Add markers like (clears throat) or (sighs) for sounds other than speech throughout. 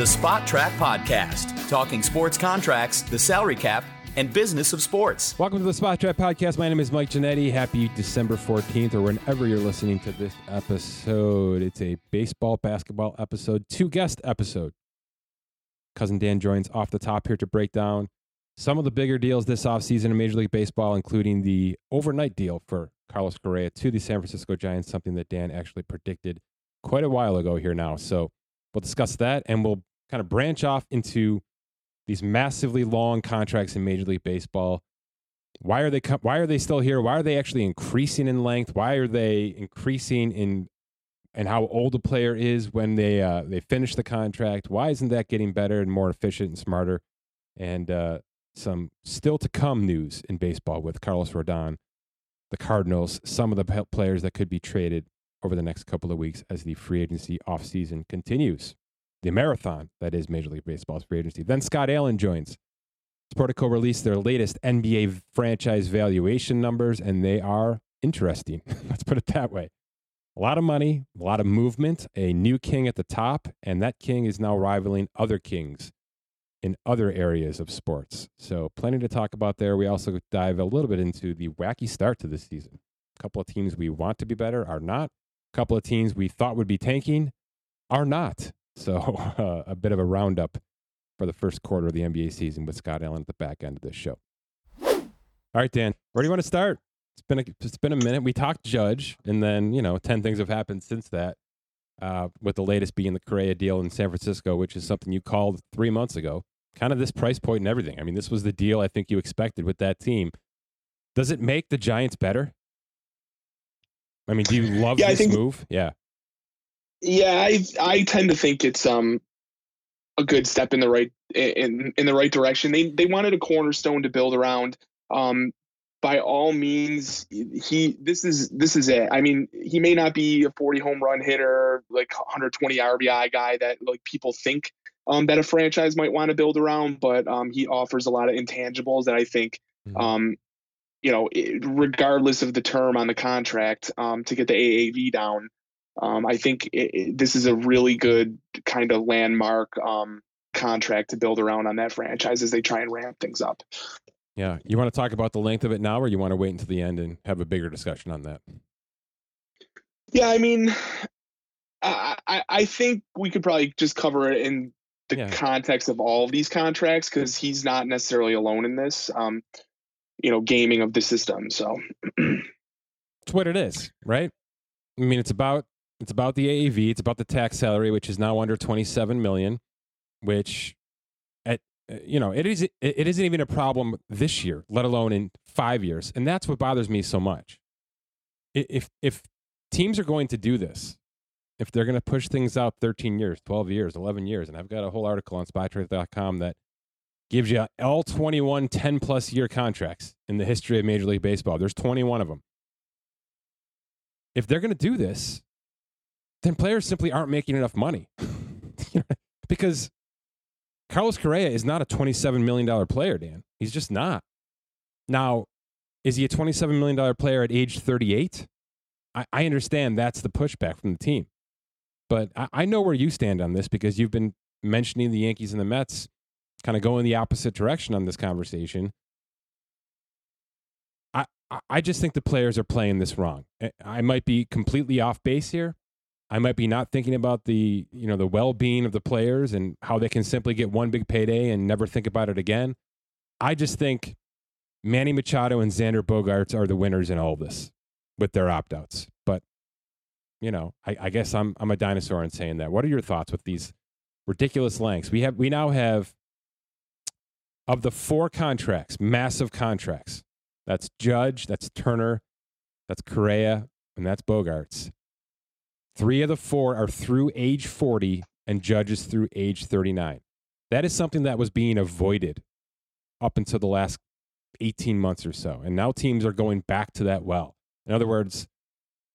the Spotrac Podcast, talking sports contracts, the salary cap, and business of sports. Welcome to the Spotrac Podcast. My name is Mike Ginnitti. Happy December 14th, or whenever you're listening to this episode. It's a baseball, basketball episode, two guest episode. Cousin Dan joins off the top here to break down some of the bigger deals this offseason in Major League Baseball, including the overnight deal for Carlos Correa to the San Francisco Giants, something that Dan actually predicted quite a while ago here now. So we'll discuss that and we'll kind of branch off into these massively long contracts in Major League Baseball. Why are they why are they still here? Why are they actually increasing in length? Why are they increasing in and how old a player is when they uh, they finish the contract? Why isn't that getting better and more efficient and smarter? And uh, some still to come news in baseball with Carlos Rodon, the Cardinals, some of the players that could be traded over the next couple of weeks as the free agency offseason continues the marathon that is Major League Baseball's free agency. Then Scott Allen joins. Sportico released their latest NBA franchise valuation numbers, and they are interesting. (laughs) Let's put it that way. A lot of money, a lot of movement, a new king at the top, and that king is now rivaling other kings in other areas of sports. So, plenty to talk about there. We also dive a little bit into the wacky start to this season. A couple of teams we want to be better are not. A couple of teams we thought would be tanking are not. So (laughs) uh, a bit of a roundup for the first quarter of the NBA season with Scott Allen at the back end of this show. All right, Dan, where do you want to start? It's been a, it's been a minute. We talked Judge, and then you know ten things have happened since that. Uh, with the latest being the Correa deal in San Francisco, which is something you called three months ago. Kind of this price point and everything. I mean, this was the deal I think you expected with that team. Does it make the Giants better? I mean, do you love yeah, this think, move? Yeah. Yeah, I I tend to think it's um a good step in the right in in the right direction. They they wanted a cornerstone to build around. Um, by all means, he this is this is it. I mean, he may not be a 40 home run hitter, like 120 RBI guy that like people think um, that a franchise might want to build around, but um, he offers a lot of intangibles that I think mm-hmm. um, you know, regardless of the term on the contract, um, to get the AAV down, um, I think it, it, this is a really good kind of landmark um, contract to build around on that franchise as they try and ramp things up. Yeah, you want to talk about the length of it now, or you want to wait until the end and have a bigger discussion on that? Yeah, I mean, I, I think we could probably just cover it in the yeah. context of all of these contracts because he's not necessarily alone in this. Um, you know, gaming of the system. So it's what it is, right? I mean, it's about it's about the AAV. It's about the tax salary, which is now under 27 million, which at uh, you know it is it isn't even a problem this year, let alone in five years. And that's what bothers me so much. If if teams are going to do this, if they're going to push things out 13 years, 12 years, 11 years, and I've got a whole article on Spotrac.com that gives you all 21 10 plus year contracts in the history of Major League Baseball. There's 21 of them. If they're going to do this, then players simply aren't making enough money. (laughs) because Carlos Correa is not a $27 million player, Dan. He's just not. Now, is he a $27 million player at age 38? I, I understand that's the pushback from the team. But I, I know where you stand on this because you've been mentioning the Yankees and the Mets kind of going the opposite direction on this conversation. I, I just think the players are playing this wrong. I might be completely off base here, I might be not thinking about the you know the well being of the players and how they can simply get one big payday and never think about it again. I just think Manny Machado and Xander Bogaerts are the winners in all of this with their opt outs. But you know, I, I guess I'm I'm a dinosaur in saying that. What are your thoughts with these ridiculous lengths? We have we now have of the four contracts, massive contracts. That's Judge, that's Turner, that's Correa, and that's Bogaerts. Three of the four are through age 40 and Judge's through age 39. That is something that was being avoided up until the last 18 months or so. And now teams are going back to that well. In other words,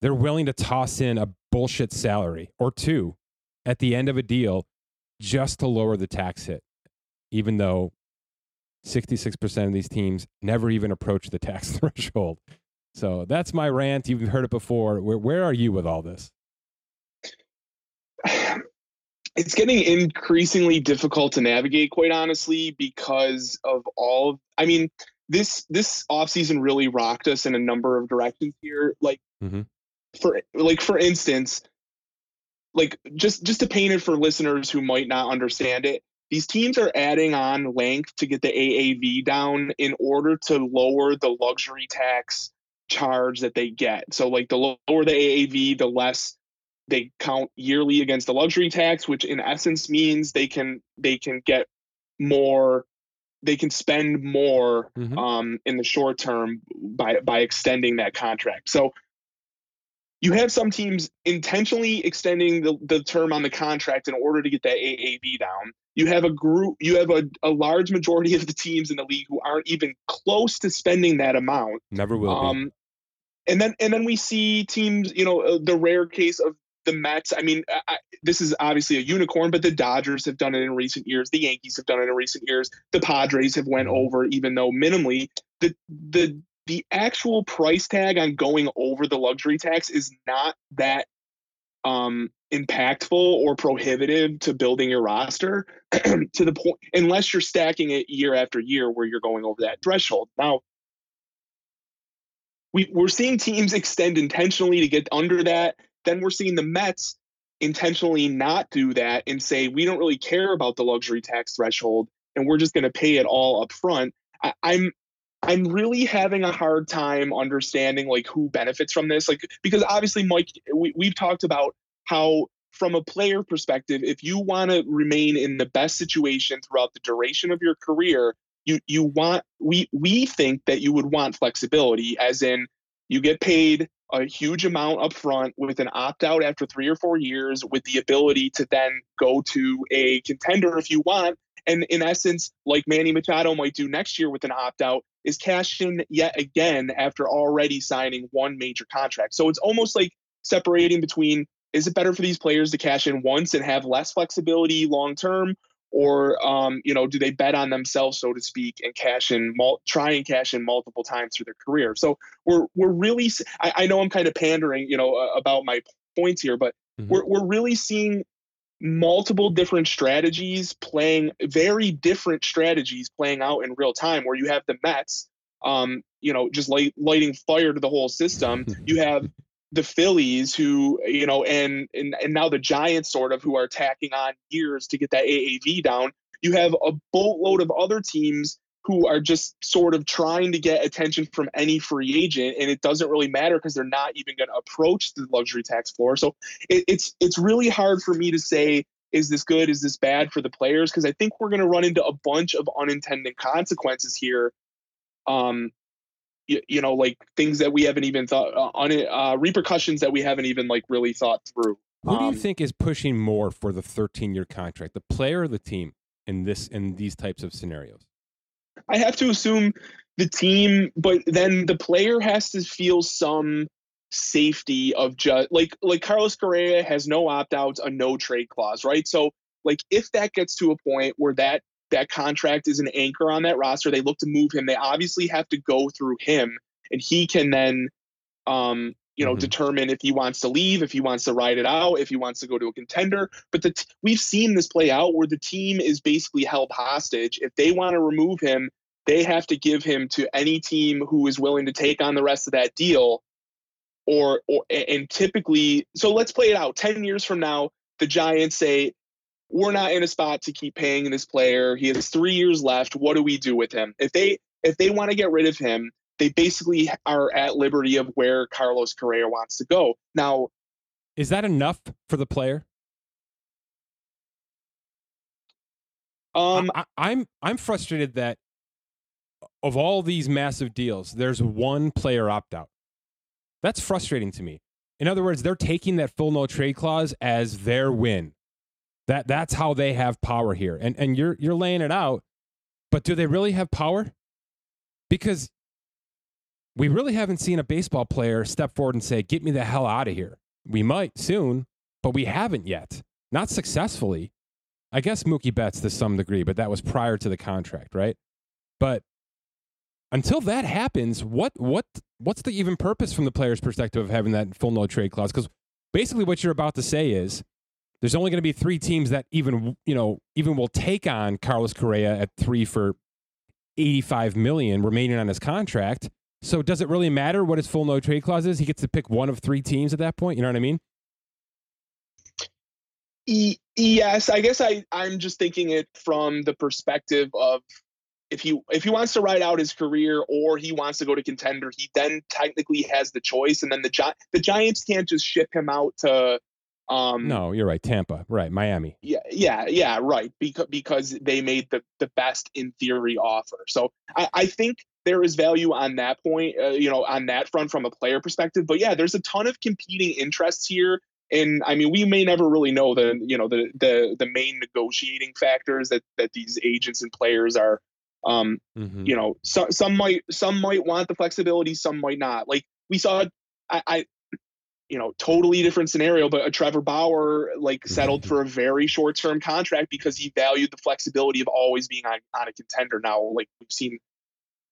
they're willing to toss in a bullshit salary or two at the end of a deal just to lower the tax hit, even though 66% of these teams never even approach the tax (laughs) threshold. So that's my rant. You've heard it before. Where, where are you with all this? (sighs) it's getting increasingly difficult to navigate, quite honestly, because of all. I mean, this this offseason really rocked us in a number of directions here. Like mm-hmm. for like for instance, like just just to paint it for listeners who might not understand it, these teams are adding on length to get the AAV down in order to lower the luxury tax charge that they get. So like the lower the AAV, the less they count yearly against the luxury tax, which in essence means they can they can get more they can spend more mm-hmm. um, in the short term by by extending that contract. So you have some teams intentionally extending the, the term on the contract in order to get that AAV down. You have a group, you have a, a large majority of the teams in the league who aren't even close to spending that amount. Never will. Um, and then and then we see teams, you know, uh, the rare case of the Mets. I mean, I, this is obviously a unicorn, but the Dodgers have done it in recent years. The Yankees have done it in recent years. The Padres have went mm-hmm. over, even though minimally. The the the actual price tag on going over the luxury tax is not that um, impactful or prohibitive to building your roster (clears throat) to the point unless you're stacking it year after year where you're going over that threshold. Now, we, we're seeing teams extend intentionally to get under that. Then we're seeing the Mets intentionally not do that and say we don't really care about the luxury tax threshold and we're just going to pay it all up front. I, I'm I'm really having a hard time understanding like who benefits from this. Like because obviously, Mike, we, we've talked about how from a player perspective, if you want to remain in the best situation throughout the duration of your career, you you want we we think that you would want flexibility, as in you get paid a huge amount up front with an opt out after three or four years with the ability to then go to a contender if you want. And in essence, like Manny Machado might do next year with an opt out, is cash in yet again after already signing one major contract. So it's almost like separating between is it better for these players to cash in once and have less flexibility long term, or um, you know, do they bet on themselves, so to speak, and cash in, mul- try and cash in multiple times through their career? So we're we're really, I, I know I'm kind of pandering, you know, uh, about my points here, but mm-hmm. we're we're really seeing multiple different strategies playing very different strategies playing out in real time where you have the Mets um you know just light, lighting fire to the whole system (laughs) you have the Phillies who you know and, and and now the Giants sort of who are tacking on years to get that AAV down you have a boatload of other teams who are just sort of trying to get attention from any free agent and it doesn't really matter because they're not even going to approach the luxury tax floor. So it, it's it's really hard for me to say is this good is this bad for the players? Because i think we're going to run into a bunch of unintended consequences here um you, you know like things that we haven't even thought uh, on it uh, repercussions that we haven't even like really thought through who do you um, think is pushing more for the 13 year contract the player or the team in this in these types of scenarios I have to assume the team, but then the player has to feel some safety of just like like Carlos Correa has no opt outs, a no trade clause, right? So like if that gets to a point where that that contract is an anchor on that roster, they look to move him. They obviously have to go through him, and he can then um, you know, mm-hmm. determine if he wants to leave, if he wants to ride it out, if he wants to go to a contender. But the t- we've seen this play out where the team is basically held hostage. If they want to remove him, they have to give him to any team who is willing to take on the rest of that deal. Or, or and typically, so let's play it out. Ten years from now, the Giants say, "We're not in a spot to keep paying this player. He has three years left. What do we do with him?" If they if they want to get rid of him, they basically are at liberty of where Carlos Correa wants to go. Now, is that enough for the player? Um, I, am I'm, I'm frustrated that of all these massive deals, there's one player opt out. That's frustrating to me. In other words, they're taking that full no trade clause as their win. That that's how they have power here. And and you're you're laying it out, but do they really have power? Because we really haven't seen a baseball player step forward and say, Get me the hell out of here. We might soon, but we haven't yet. Not successfully. I guess Mookie Betts to some degree, but that was prior to the contract, right? But until that happens, what what what's the even purpose from the player's perspective of having that full no trade clause? Because basically what you're about to say is there's only going to be three teams that even you know even will take on Carlos Correa at three for 85 million remaining on his contract. So does it really matter what his full no trade clause is? He gets to pick one of three teams at that point. You know what I mean? E- yes, I guess I I'm just thinking it from the perspective of if he if he wants to ride out his career or he wants to go to contender, he then technically has the choice, and then the Gi- the Giants can't just ship him out to. Um, no, you're right. Tampa, right? Miami. Yeah, yeah, yeah, right. Because because they made the the best in theory offer. So I, I think there is value on that point, uh, you know, on that front from a player perspective. But yeah, there's a ton of competing interests here. And I mean, we may never really know the, you know, the the the main negotiating factors that that these agents and players are um, mm-hmm. you know, so, some might some might want the flexibility, some might not. Like we saw, I, I you know, totally different scenario, but a Trevor Bauer like settled mm-hmm. for a very short term contract because he valued the flexibility of always being on, on a contender. Now, like we've seen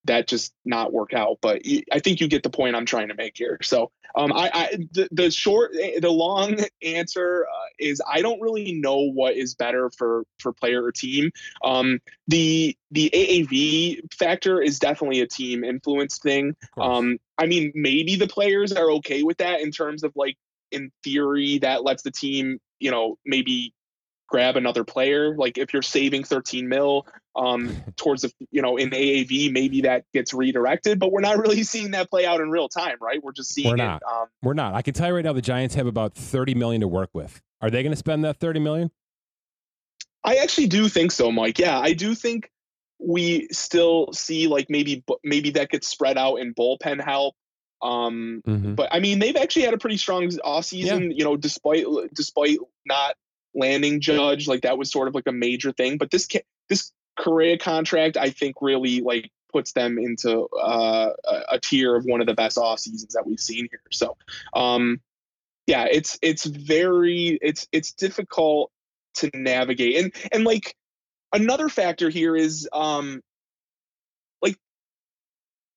that just not work out. But I think you get the point I'm trying to make here. So um, I, I the, the, short, the long (laughs) answer uh, is I don't really know what is better for for player or team. Um, the the AAV factor is definitely a team influence thing. Um, I mean, maybe the players are okay with that in terms of like in theory that lets the team, you know, maybe grab another player. Like if you're saving 13 mil um, towards the, you know, in AAV, maybe that gets redirected, but we're not really (laughs) seeing that play out in real time, right? We're just seeing we're not. It, um, we're not. I can tell you right now, the Giants have about 30 million to work with. Are they going to spend that 30 million? I actually do think so, Mike. Yeah, I do think we still see like maybe maybe that gets spread out in bullpen help. Um, mm-hmm. But I mean, they've actually had a pretty strong off season. Yeah. You know, despite despite not landing Judge, like that was sort of like a major thing. But this this Correa contract, I think, really like puts them into uh, a, tier of one of the best off seasons that we've seen here. So, um, yeah, it's it's very it's it's difficult to navigate, and and like another factor here is um, like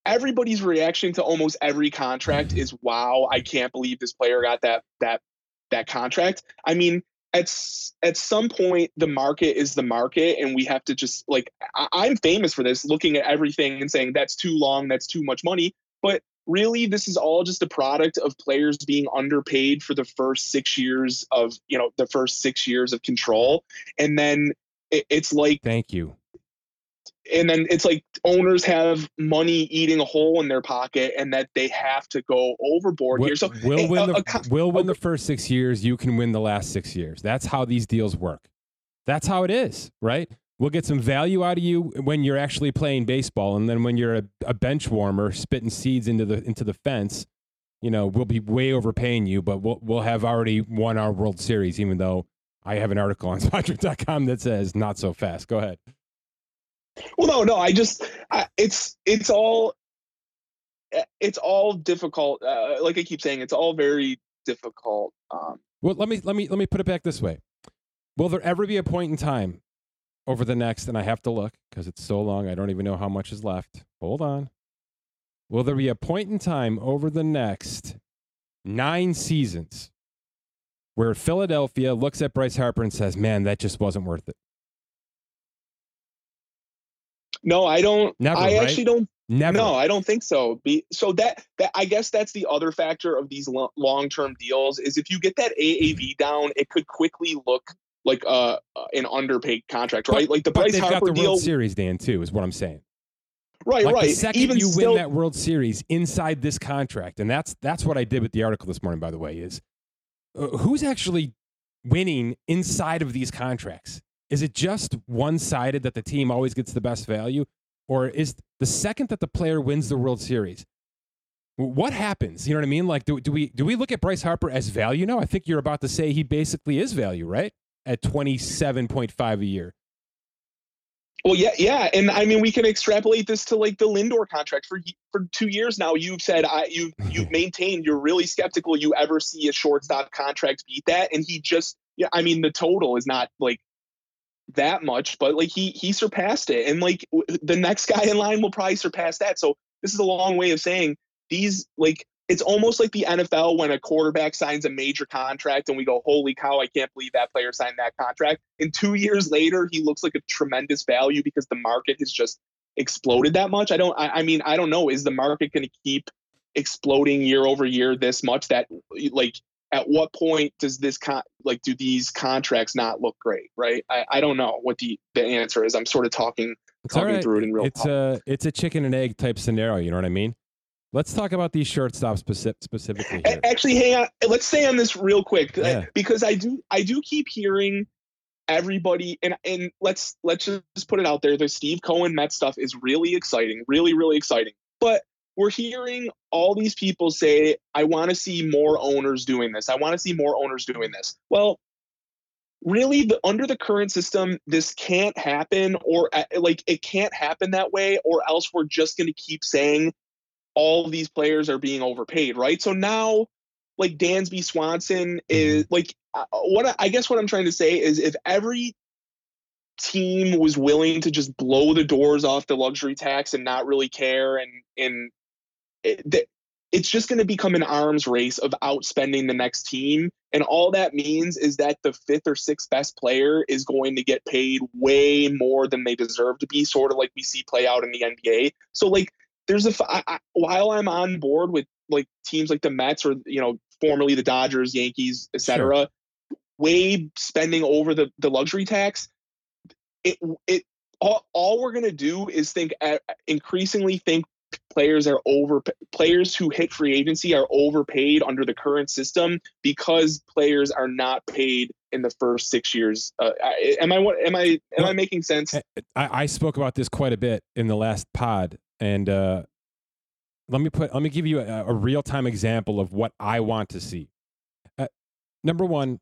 everybody's reaction to almost every contract is wow, I can't believe this player got that that that contract. I mean, at at some point the market is the market and we have to just like I, am famous for this looking at everything and saying that's too long that's too much money. But really this is all just a product of players being underpaid for the first six years of you know the first six years of control. And then it, it's like thank you and then it's like owners have money eating a hole in their pocket and that they have to go overboard will, here. So we'll win the a, we'll win the first six years. You can win the last six years. That's how these deals work. That's how it is, right? We'll get some value out of you when you're actually playing baseball, and then when you're a, a bench warmer spitting seeds into the into the fence, you know we'll be way overpaying you, but we'll we'll have already won our World Series, even though I have an article on (laughs) Spotrac.com that says not so fast. Go ahead. Well, no, no. I just I, it's it's all eh, it's all difficult. Uh, like I keep saying, it's all very difficult. Um, well, let me let me let me put it back this way. Will there ever be a point in time over the next? And I have to look because it's so long. I don't even know how much is left. Hold on. Will there be a point in time over the next nine seasons where Philadelphia looks at Bryce Harper and says, "Man, that just wasn't worth it"? No, I don't. Never, I right? actually don't. Never. No, I don't think so. Be, so that that I guess that's the other factor of these lo- long term deals is if you get that AAV down, it could quickly look like uh, an underpaid contract, right? But, like the Bryce Harper got the deal. World Series, Dan, too, is what I'm saying. Right, like right. The second Even you still, win that World Series inside this contract, and that's that's what I did with the article this morning. By the way, is uh, who's actually winning inside of these contracts? Is it just one sided that the team always gets the best value? Or is the second that the player wins the World Series, what happens? You know what I mean? Like, do, do we do we look at Bryce Harper as value now? I think you're about to say he basically is value, right? At twenty seven point five a year. Well, yeah, yeah, and I mean we can extrapolate this to like the Lindor contract for for two years now. You've said I you you've (laughs) maintained you're really skeptical you ever see a shortstop contract beat that, and he just yeah. I mean the total is not like that much, but like he he surpassed it, and like the next guy in line will probably surpass that. So this is a long way of saying these like it's almost like the NFL when a quarterback signs a major contract and we go, holy cow, I can't believe that player signed that contract. And two years later, he looks like a tremendous value because the market has just exploded that much. I don't, I, I mean, I don't know. Is the market going to keep exploding year over year this much that like at what point does this con like do these contracts not look great right i, I don't know what the the answer is i'm sort of talking it's talking right. through it in real it's a it's a chicken and egg type scenario you know what i mean let's talk about these shortstops specific, specifically here. actually hang on let's stay on this real quick uh, yeah. because i do i do keep hearing everybody and and let's let's just put it out there the steve cohen met stuff is really exciting really really exciting but we're hearing all these people say, I want to see more owners doing this. I want to see more owners doing this. Well, really, the, under the current system, this can't happen, or uh, like it can't happen that way, or else we're just going to keep saying all these players are being overpaid, right? So now, like Dansby Swanson is mm-hmm. like, uh, what I guess what I'm trying to say is if every team was willing to just blow the doors off the luxury tax and not really care and and it, it's just going to become an arms race of outspending the next team. And all that means is that the fifth or sixth best player is going to get paid way more than they deserve to be, sort of like we see play out in the NBA. So, like, there's a I, I, while I'm on board with like teams like the Mets or you know formerly the Dodgers, Yankees, etc. Sure. Way spending over the the luxury tax. It it all, all we're gonna do is think increasingly think players are over players who hit free agency are overpaid under the current system because players are not paid in the first six years. Uh, am I am I am well, I making sense? I, I, spoke about this quite a bit in the last pod, and uh, let me put let me give you a, a real time example of what I want to see. Uh, number one,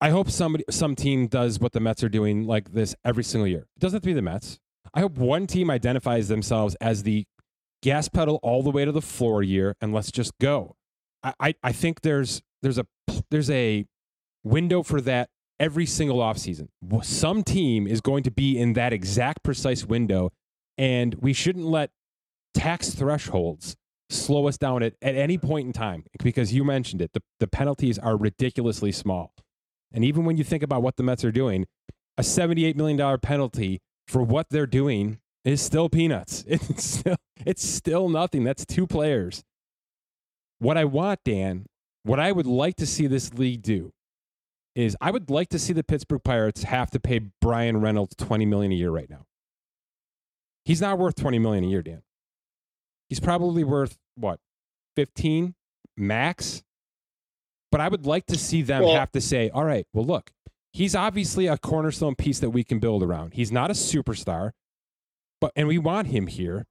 I hope somebody some team does what the Mets are doing like this every single year. It doesn't have to be the Mets. I hope one team identifies themselves as the gas pedal all the way to the floor year and let's just go. I, I, I think there's there's a there's a window for that every single offseason. Some team is going to be in that exact precise window, and we shouldn't let tax thresholds slow us down at, at any point in time because you mentioned it. The, the penalties are ridiculously small. And even when you think about what the Mets are doing, a $78 million penalty for what they're doing is still peanuts. (laughs) It's still, it's still nothing. That's two players. What I want, Dan, what I would like to see this league do is I would like to see the Pittsburgh Pirates have to pay Bryan Reynolds 20 million a year right now. He's not worth 20 million a year, Dan. He's probably worth what? 15 max. But I would like to see them well, have to say, "All right, well look, he's obviously a cornerstone piece that we can build around. He's not a superstar, but and we want him here.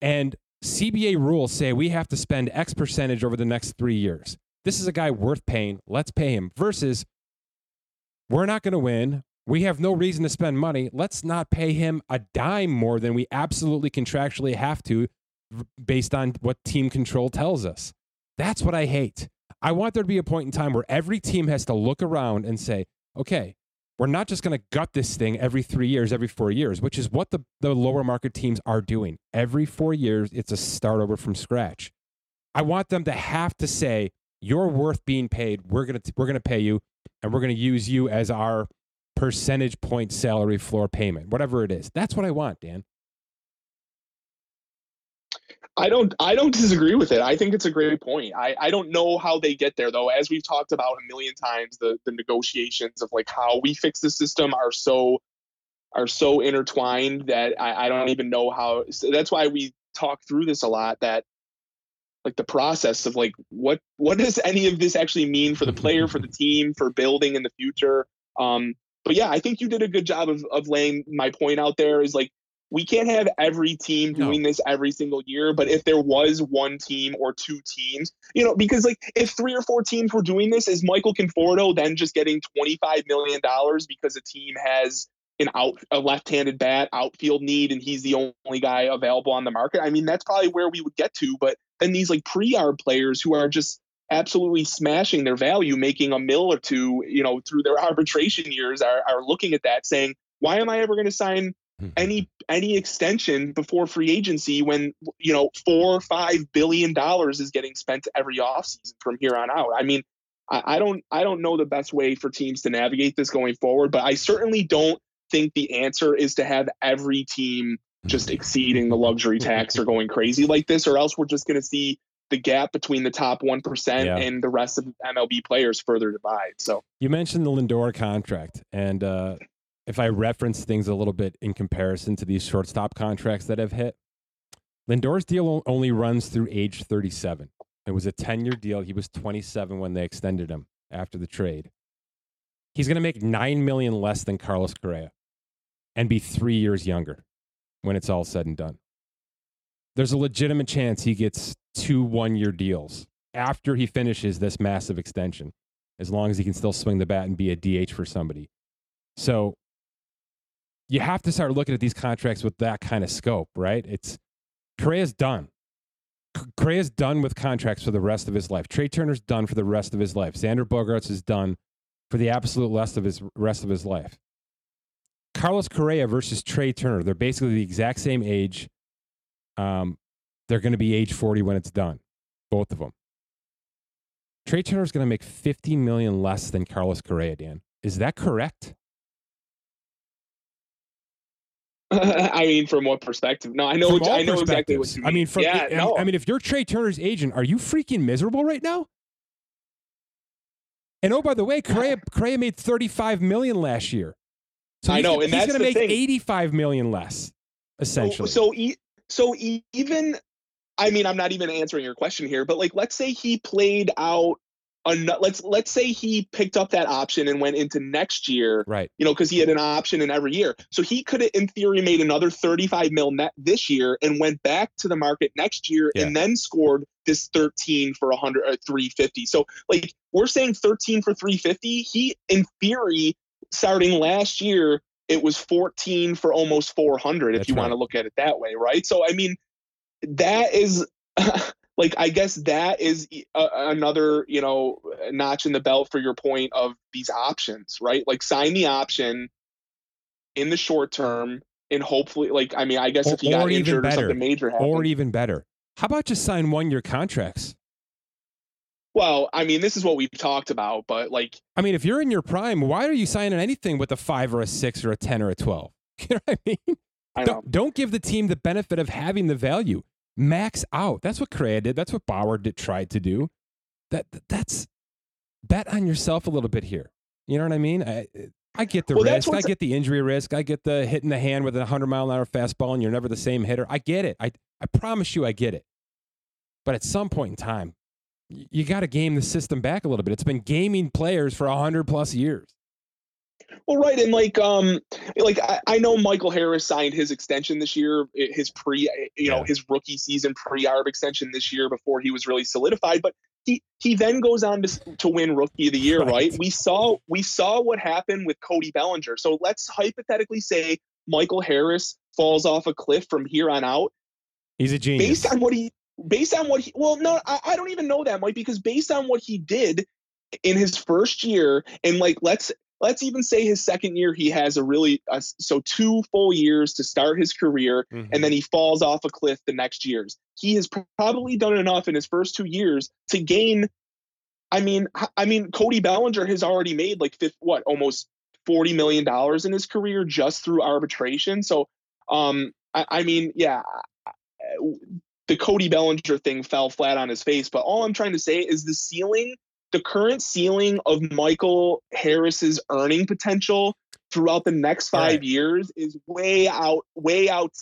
And CBA rules say we have to spend X percentage over the next three years. This is a guy worth paying. Let's pay him. Versus, we're not going to win. We have no reason to spend money. Let's not pay him a dime more than we absolutely contractually have to based on what team control tells us. That's what I hate. I want there to be a point in time where every team has to look around and say, okay, we're not just going to gut this thing every three years, every four years, which is what the, the lower market teams are doing. Every four years, it's a start over from scratch. I want them to have to say, you're worth being paid. We're going to, we're going to pay you and we're going to use you as our percentage point salary floor payment, whatever it is. That's what I want, Dan. I don't I don't disagree with it. I think it's a great point. I, I don't know how they get there though. As we've talked about a million times, the the negotiations of like how we fix the system are so are so intertwined that I, I don't even know how so that's why we talk through this a lot that like the process of like what what does any of this actually mean for the player, for the (laughs) team, for building in the future. Um but yeah, I think you did a good job of of laying my point out there is like we can't have every team doing no. this every single year but if there was one team or two teams you know because like if three or four teams were doing this is michael conforto then just getting 25 million dollars because a team has an out a left-handed bat outfield need and he's the only guy available on the market i mean that's probably where we would get to but then these like pre-arb players who are just absolutely smashing their value making a mill or two you know through their arbitration years are, are looking at that saying why am i ever going to sign. Any any extension before free agency when you know four or five billion dollars is getting spent every offseason from here on out. I mean, I, I don't I don't know the best way for teams to navigate this going forward, but I certainly don't think the answer is to have every team just exceeding the luxury tax or going crazy like this, or else we're just going to see the gap between the top 1% Yeah. and the rest of MLB players further divide. So, You mentioned the Lindor contract, and uh, if I reference things a little bit in comparison to these shortstop contracts that have hit, Lindor's deal only runs through age 37. It was a 10 year deal. He was 27 when they extended him after the trade. He's going to make 9 million less than Carlos Correa and be 3 years younger when it's all said and done. There's a legitimate chance he gets two one-year deals after he finishes this massive extension as long as he can still swing the bat and be a DH for somebody. So you have to start looking at these contracts with that kind of scope, right? It's Correa's done. Correa's done with contracts for the rest of his life. Trea Turner's done for the rest of his life. Xander Bogaerts is done for the absolute rest of his rest of his life. Carlos Correa versus Trea Turner, they're basically the exact same age. Um, they're going to be age 40 when it's done, both of them. Trea Turner's going to make 50 million less than Carlos Correa, Dan. Is that correct? (laughs) I mean, from what perspective? No, I know. All I know exactly what you mean. I mean, from, yeah, I, no. I mean, if you're Trea Turner's agent, are you freaking miserable right now? And oh, by the way, Correa, (sighs) Correa made 35 million last year. So I he's know, gonna- and he's going to make thing. 85 million less, essentially. So, so, e- so even, I mean, I'm not even answering your question here, but like, let's say he played out. Ano- let's let's say he picked up that option and went into next year. right. You know, because he had an option in every year, so he could have, in theory, made another 35 mil net this year and went back to the market next year Yeah. and then scored this 13 for 100 or uh, 350. So, like, we're saying 13 for 350. He, in theory, starting last year, it was 14 for almost 400 if That's you right. want to look at it that way, right? So, I mean, that is. (laughs) Like I guess that is a, another you know notch in the belt for your point of these options, right? Like sign the option in the short term, and hopefully, like I mean, I guess Or- if he got injured or something major happened, Or even better. How about just sign one year contracts? well, I mean, this is what we've talked about, but like I mean, if you're in your prime, why are you signing anything with a five or a six or a 10 or a 12? (laughs) You know what I mean? I. Don't, don't give the team the benefit of having the value. Max out. That's what Correa did. That's what Bauer did, tried to do. That that's bet on yourself a little bit here. You know what I mean? I I get the Well, risk. I get the injury risk. I get the hitting the hand with a hundred mile an hour fastball and you're never the same hitter. I get it. I I promise you, I get it. But at some point in time, you got to game the system back a little bit. It's been gaming players for a hundred plus years. Well, right, and like, um, like I, I know Michael Harris signed his extension this year, his pre, you know, Yeah. his rookie season pre-arb extension this year before he was really solidified. But he he then goes on to to win Rookie of the Year, Right. right? We saw we saw what happened with Cody Bellinger. So let's hypothetically say Michael Harris falls off a cliff from here on out He's a genius. based on what he based on what he well no I, I don't even know that mike because based on what he did in his first year and like let's let's even say his second year he has a really uh, so two full years to start his career Mhm. and then he falls off a cliff the next years he has probably done enough in his first two years to gain i mean i mean cody bellinger has already made like fif- what almost 40 million dollars in his career just through arbitration so um i, I mean yeah the Cody Bellinger thing fell flat on his face. But all I'm trying to say is the ceiling, the current ceiling of Michael Harris's earning potential throughout the next five Right. years is way out, way out,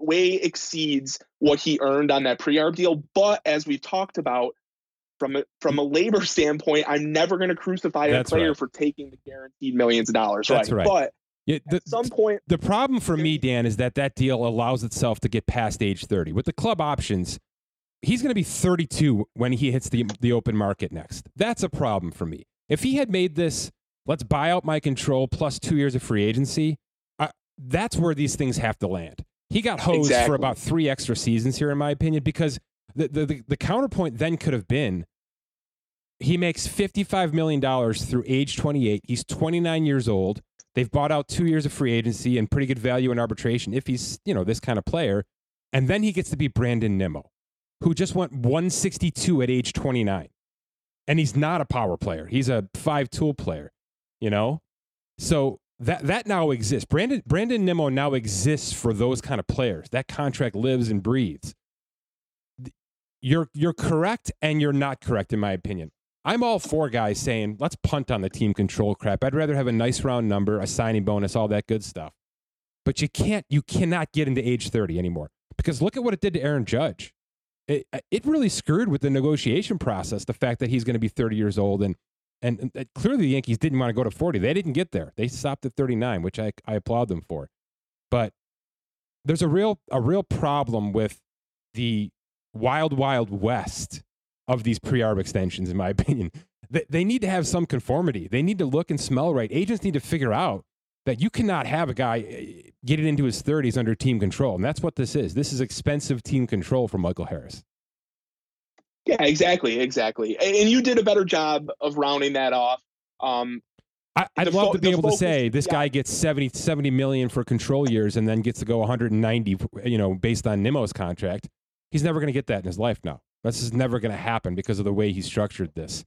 way exceeds what he earned on that pre-arb deal. But as we've talked about, from a from a labor (laughs) standpoint, I'm never going to crucify That's a player right. for taking the guaranteed millions of dollars. That's right. But Yeah, the, at some point, The problem for me, Dan, is that that deal allows itself to get past age 30. With the club options, he's going to be 32 when he hits the, the open market next. That's a problem for me. If he had made this, let's buy out my control plus two years of free agency, I, that's where these things have to land. He got hosed for about three extra seasons here, in my opinion, because the, the, the, the counterpoint then could have been he makes $55 million through age 28. He's 29 years old. They've bought out two years of free agency and pretty good value in arbitration if he's, you know, this kind of player. And then he gets to be Brandon Nimmo, who just went 162 at age 29. And he's not a power player. He's a five tool player, you know? So that that now exists. Brandon Brandon Nimmo now exists for those kind of players. That contract lives and breathes. You're you're correct and you're not correct in my opinion. I'm all for guys saying, let's punt on the team control crap. I'd rather have a nice round number, a signing bonus, all that good stuff. But you can't, you cannot get into age 30 anymore because look at what it did to Aaron Judge. It, uh, it really screwed with the negotiation process, the fact that he's going to be 30 years old. And, and, and clearly the Yankees didn't want to go to 40. They didn't get there. They stopped at 39, which I, I applaud them for. But there's a real, a real problem with the wild, wild west of these pre-arb extensions, in my (laughs) opinion. They, they need to have some conformity. They need to look and smell right. Agents need to figure out that you cannot have a guy eh, getting into his 30s under team control. And that's what this is. This is expensive team control for Michael Harris. Yeah, exactly, exactly. And you did a better job of rounding that off. Um, I, would love fo- to be able focus, to say this yeah. guy gets 70, 70 million for control years and then gets to go 190, you know, based on Nimmo's contract. He's never going to get that in his life now. This is never going to happen because of the way he structured this.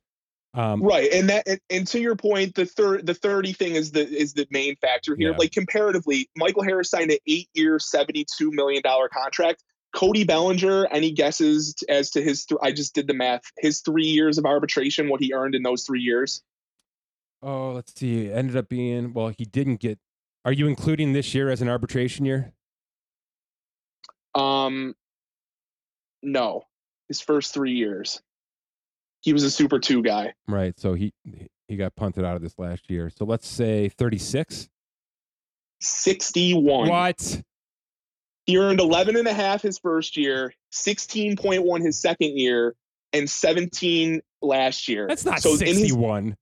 Um, right, and that and, and, to your point, the third the thirty thing is the is the main factor here. Yeah. Like comparatively, Michael Harris signed an eight year, seventy two million dollar contract. Cody Bellinger, any guesses as to his? Th- I just did the math. His three years of arbitration, what he earned in those three years. Oh, let's see. It ended up being well. He didn't get. Are you including this year as an arbitration year? Um, no his first three years. He was a Super Two guy. Right. So he he got punted out of this last year. So let's say thirty six. 61. What? He earned 11 and a half his first year, 16.1 his second year, and 17 last year. That's not so 61. His...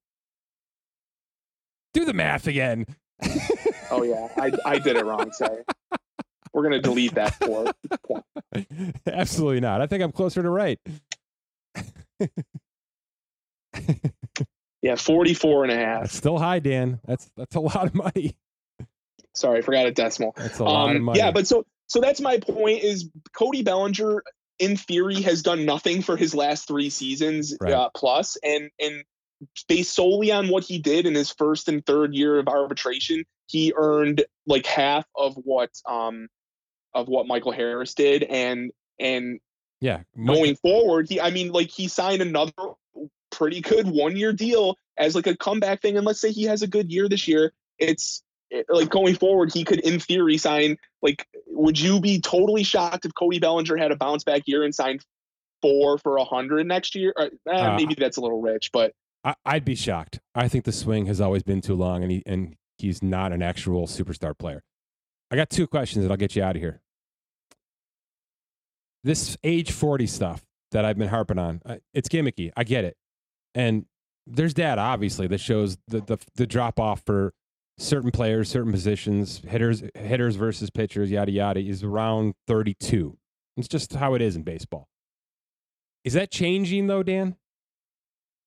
Do the math again. oh yeah, I I did it wrong, sorry. We're going to delete that for. (laughs) Absolutely not. I think I'm closer to right. (laughs) (laughs) yeah, 44 and a half. That's still high, Dan. That's that's a lot of money. (laughs) Sorry, I forgot a decimal. That's a lot um, of money. Yeah, but so so that's my point is Cody Bellinger in theory has done nothing for his last 3 seasons right. uh, plus and and based solely on what he did in his first and third year of arbitration, he earned like half of what um of what Michael Harris did, and and yeah, going forward, he I mean like he signed another pretty good one year deal as like a comeback thing, and let's say he has a good year this year, it's like going forward, he could in theory sign like. Would you be totally shocked if Cody Bellinger had a bounce back year and signed four for a hundred next year? Or, eh, uh, maybe that's a little rich, but I, would be shocked. I think the swing has always been too long, and he and he's not an actual superstar player. I got two questions, and I'll get you out of here this age 40 stuff that I've been harping on, it's gimmicky. I get it. And there's data, obviously, that shows the, the, the drop off for certain players, certain positions, hitters, hitters versus pitchers, yada, yada, is around 32. It's just how it is in baseball. Is that changing, though, Dan?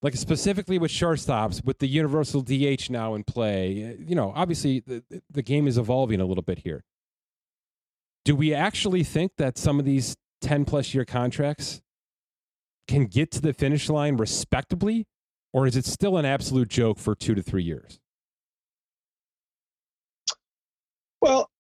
Like specifically with shortstops, with the universal DH now in play, you know, obviously the, the game is evolving a little bit here. Do we actually think that some of these 10 plus year contracts can get to the finish line respectably, or is it still an absolute joke for two to three years? Well,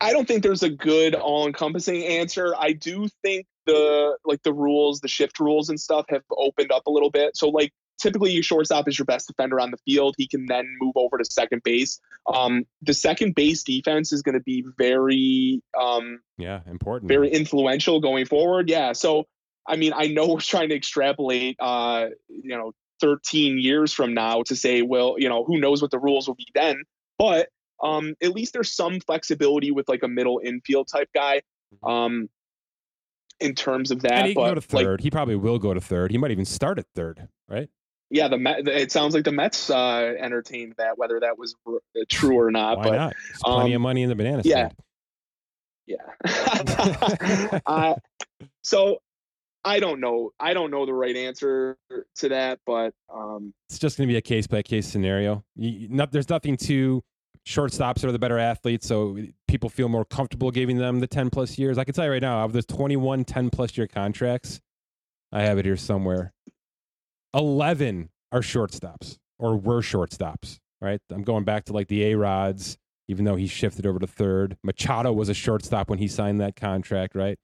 I don't think there's a good all-encompassing answer. I do think the like the rules, the shift rules and stuff have opened up a little bit. So like typically your shortstop is your best defender on the field. He can then move over to second base. Um, the second base defense is going to be very, um, yeah, important, very influential going forward. Yeah. So, I mean, I know (laughs) we're trying to extrapolate, uh, you know, 13 years from now to say, well, you know, who knows what the rules will be then, but um, at least there's some flexibility with like a middle infield type guy. Mm-hmm. Um, in terms of that, and he but go to third. Like, he probably will go to third. He might even start at third, right? Yeah, the Met, it sounds like the Mets uh, entertained that, whether that was r- true or not. Why but not? Plenty um, of money in the banana yeah, stand. Yeah. (laughs) uh, so I don't know. I don't know the right answer to that, but um, it's just going to be a case by case scenario. You, not, there's nothing to shortstops are the better athletes, so people feel more comfortable giving them the 10 plus years. I can tell you right now, of those 21 10 plus year contracts, I have it here somewhere. 11 are shortstops or were shortstops, right? I'm going back to like the A Rods, even though he shifted over to third. Machado was a shortstop when he signed that contract, right?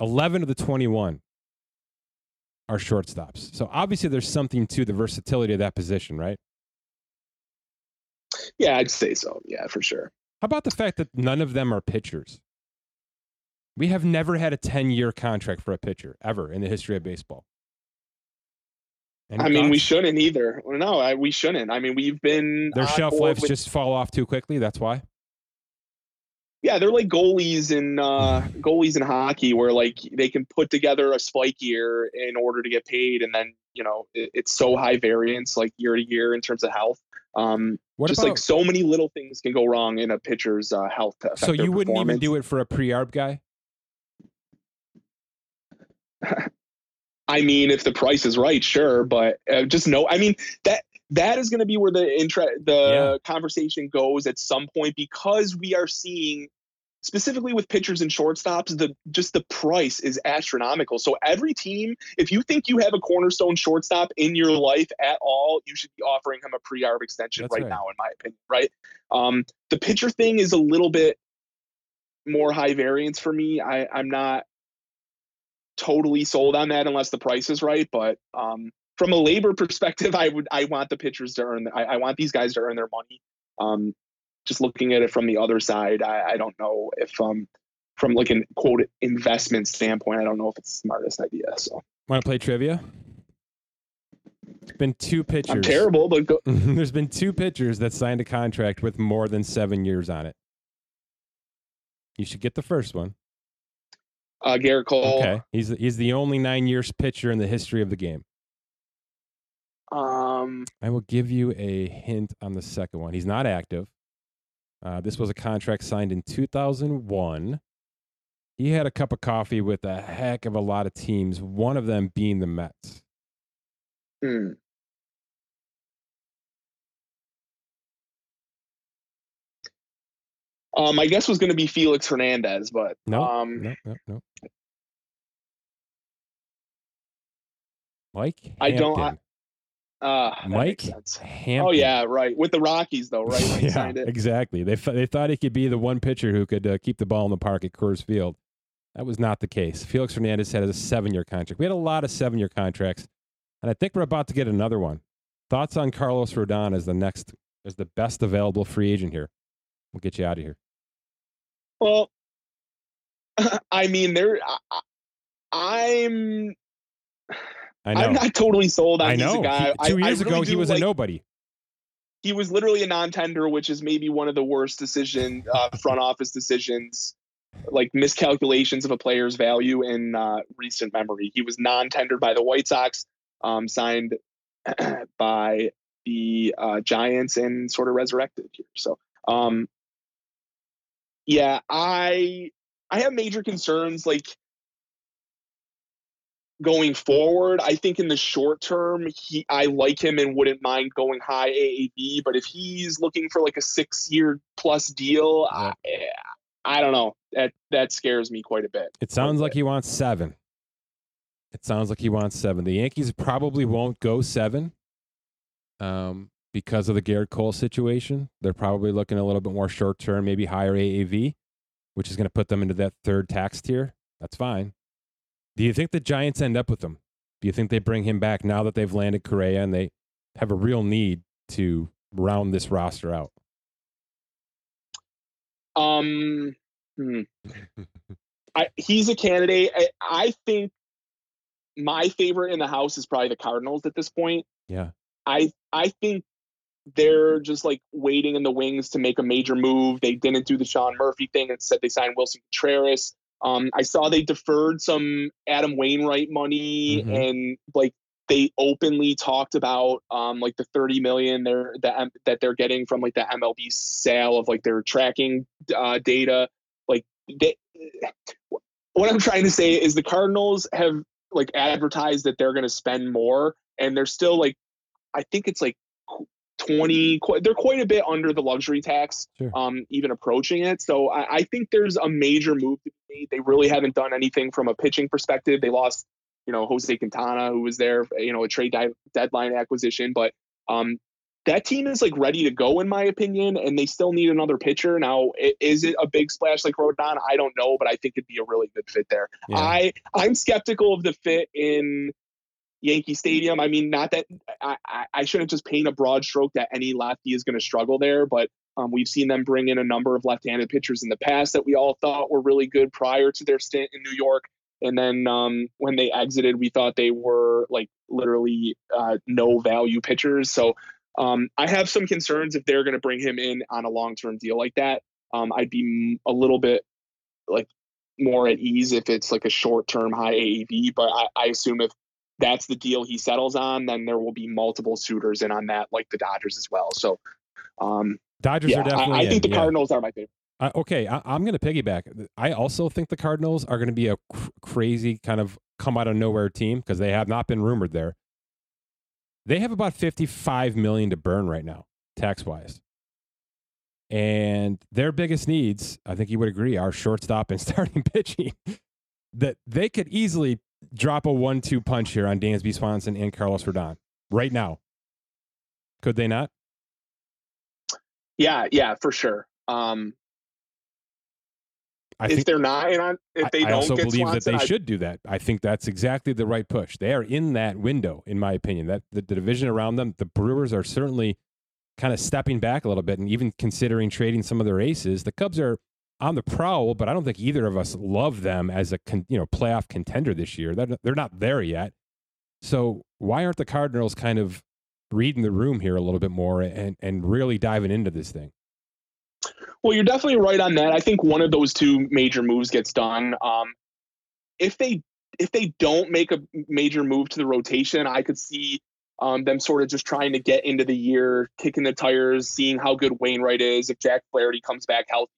11 of the 21 are shortstops. So obviously there's something to the versatility of that position, right? Yeah, I'd say so. Yeah, for sure. How about the fact that none of them are pitchers? We have never had a 10 year contract for a pitcher ever in the history of baseball. Any I mean, we shouldn't either. No, I, we shouldn't. I mean, we've been their shelf lives with... just fall off too quickly. That's why. Yeah, they're like goalies in uh, (sighs) goalies in hockey, where like they can put together a spike year in order to get paid, and then you know it, it's so high variance, like year to year in terms of health. Um, what just about, like so many little things can go wrong in a pitcher's uh, health. so you wouldn't even do it for a pre-arb guy. (laughs) I mean, if the price is right, sure, but uh, just no. I mean that that is going to be where the intra- the yeah. conversation goes at some point because we are seeing specifically with pitchers and shortstops the just the price is astronomical so every team if you think you have a cornerstone shortstop in your life at all you should be offering him a pre-arb extension right, right, now in my opinion right um, the pitcher thing is a little bit more high variance for me i i'm not totally sold on that unless the price is right but um, from a labor perspective, I would I want the pitchers to earn. I, I want these guys to earn their money. Um, just looking at it from the other side, I, I don't know if um from like an quote investment standpoint, I don't know if it's the smartest idea. So want to play trivia? Been two pitchers. I'm terrible, but go- (laughs) there's been two pitchers that signed a contract with more than seven years on it. You should get the first one. Uh, Gerrit Cole. Okay, he's he's the only nine years pitcher in the history of the game. Um, I will give you a hint on the second one. He's not active. Uh, this was a contract signed in 2001. He had a cup of coffee with a heck of a lot of teams, one of them being the Mets. Hmm. Um, my guess was going to be Felix Hernandez, but no, um, no, no, no. Mike, Hampton. I don't. I, uh, Mike Hampton. Oh yeah, right. With the Rockies though, right? (laughs) yeah, exactly. They they thought he could be the one pitcher who could uh, keep the ball in the park at Coors Field. That was not the case. Felix Hernandez had a seven-year contract. We had a lot of seven-year contracts, and I think we're about to get another one. Thoughts on Carlos Rodon as the next, as the best available free agent here? We'll get you out of here. Well, (laughs) I mean, there. I'm I know. I'm not totally sold on I know. Guy. He, two I, years I really ago, he was like, a nobody. He was literally a non-tender, which is maybe one of the worst decision uh, front office decisions, like miscalculations of a player's value in uh, recent memory. He was non-tendered by the White Sox, um, signed (clears throat) by the uh, Giants, and sort of resurrected here. So, um, yeah, I I have major concerns. Like going forward. I think in the short term, he I like him and wouldn't mind going high AAV, But if he's looking for like a six year plus deal. I, I don't know. That that scares me quite a bit. It sounds like he wants seven. It sounds like he wants seven. The Yankees probably won't go seven. Um, because of the Gerrit Cole situation, they're probably looking a little bit more short term, maybe higher AAV, which is going to put them into that third tax tier. That's fine. Do you think the Giants end up with him? Do you think they bring him back now that they've landed Correa and they have a real need to round this roster out? Um, hmm. I, he's a candidate. I, I think my favorite in the house is probably the Cardinals at this point. Yeah. I I think they're just like waiting in the wings to make a major move. They didn't do the Sean Murphy thing and said they signed Willson Contreras. Um, I saw they deferred some Adam Wainwright money mm-hmm. and like they openly talked about um, like the 30 million they're, that, that they're getting from like the MLB sale of like their tracking uh, data. Like they, what I'm trying to say is the Cardinals have like advertised that they're going to spend more, and they're still like, I think it's like 20 they're quite a bit under the luxury tax sure. um even approaching it. So I, I, think there's a major move to be made. They really haven't done anything from a pitching perspective. They lost you know Jose Quintana who was there you know a trade di- deadline acquisition. But um that team is like ready to go in my opinion and they still need another pitcher. Now is it a big splash like rodon? I don't know but i think it'd be a really good fit there. Yeah. i i'm skeptical of the fit in yankee stadium. I mean not that i i shouldn't just paint a broad stroke that any lefty is going to struggle there but um, we've seen them bring in a number of left-handed pitchers in the past that we all thought were really good prior to their stint in new york. And then um, when they exited we thought they were like literally uh, no value pitchers. So um, I have some concerns if they're going to bring him in on a long term deal like that. Um, I'd be a little bit like more at ease if it's like a short term high AAV, but I, I, assume if that's the deal he settles on, then there will be multiple suitors in on that, like the Dodgers as well. So, um, Dodgers yeah, are definitely. I, I think in, the yeah. Cardinals are my favorite. Uh, okay, I, am going to piggyback. I also think the Cardinals are going to be a cr- crazy kind of come out of nowhere team because they have not been rumored there. They have about 55 million to burn right now, tax wise. And their biggest needs, I think you would agree, are shortstop and (laughs) starting pitching. that they could easily drop a one-two punch here on Dansby Swanson and Carlos Rodon right now. Could they not? Yeah, yeah, for sure. Um, I if think, they're not in on, if they I, don't I also get believe Swanson, that they I, should do that. I think that's exactly the right push. They are in that window, in my opinion. That the, the division around them, the Brewers are certainly kind of stepping back a little bit, and even considering trading some of their aces. The Cubs are on the prowl, but I don't think either of us love them as a con, you know playoff contender this year. They're, they're not there yet. So why aren't the Cardinals kind of reading the room here a little bit more and and really diving into this thing? Well, you're definitely right on that. I think one of those two major moves gets done. Um, if they if they don't make a major move to the rotation, I could see um, them sort of just trying to get into the year, kicking the tires, seeing how good Wainwright is, if Jack Flaherty comes back healthy,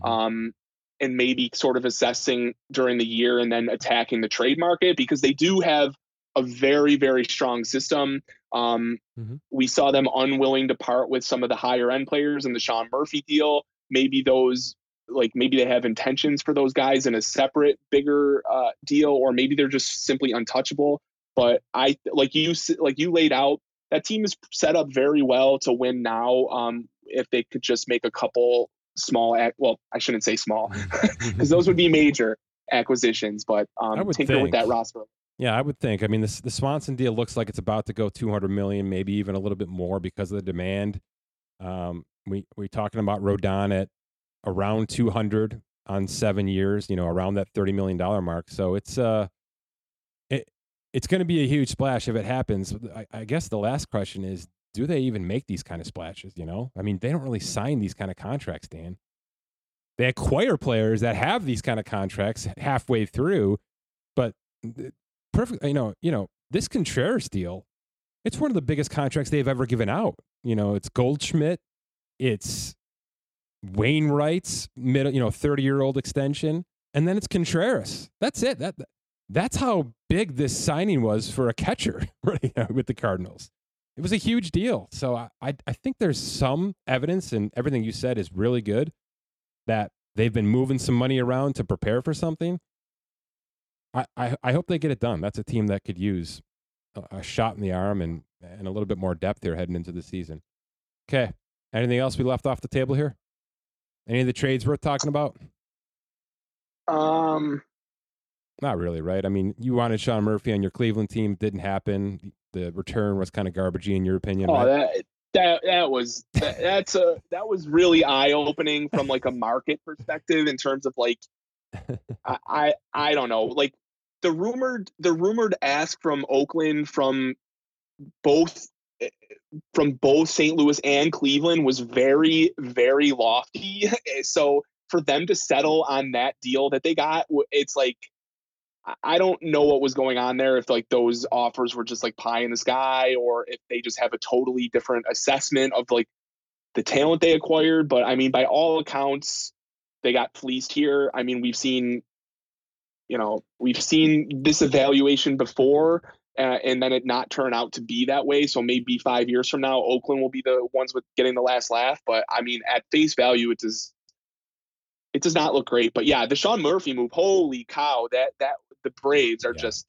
mm-hmm. um, and maybe sort of assessing during the year and then attacking the trade market because they do have a very very strong system. Um, mm-hmm. We saw them unwilling to part with some of the higher end players in the Sean Murphy deal. Maybe those, like, maybe they have intentions for those guys in a separate, bigger uh, deal, or maybe they're just simply untouchable. But I, like you, like you laid out, that team is set up very well to win now. Um, if they could just make a couple small, ac- well, I shouldn't say small, (laughs) because those would be major acquisitions. But um, tinker think. with that roster. Yeah, I would think. I mean, the, the Swanson deal looks like it's about to go 200 million, maybe even a little bit more because of the demand. Um, we we're talking about Rodon at around 200 on seven years, you know, around that 30 million dollar mark. So it's uh, it it's going to be a huge splash if it happens. I, I guess the last question is, do they even make these kind of splashes? You know, I mean, they don't really sign these kind of contracts, Dan. They acquire players that have these kind of contracts halfway through, but perfect. You know, you know this Contreras deal. It's one of the biggest contracts they've ever given out. You know, it's Goldschmidt, it's Wainwright's middle, you know, thirty year old extension, and then it's Contreras. That's it. That that's how big this signing was for a catcher (laughs) right, with the Cardinals. It was a huge deal. So I, I, I think there's some evidence, and everything you said is really good, that they've been moving some money around to prepare for something. I, I, I hope they get it done. That's a team that could use a, a shot in the arm and, and a little bit more depth here heading into the season. Okay. Anything else we left off the table here? Any of the trades worth talking about? Um, not really, right? I mean, you wanted Sean Murphy on your Cleveland team, didn't happen. The return was kind of garbagey in your opinion. Oh, right? that that that was that, that's a that was really eye opening from like a market perspective in terms of like I, I I don't know like the rumored the rumored ask from Oakland from both eh, from both St. Louis and Cleveland was very very lofty. (laughs) so for them to settle on that deal that they got, it's like I don't know what was going on there. If like those offers were just like pie in the sky, or if they just have a totally different assessment of like the talent they acquired. But I mean, by all accounts, they got fleeced here. I mean, we've seen you know, we've seen this evaluation before. Uh, and then it not turn out to be that way. So maybe five years from now, Oakland will be the ones with getting the last laugh. But I mean, at face value, it does it does not look great. But yeah, the Sean Murphy move, holy cow! That that the Braves are yeah. just,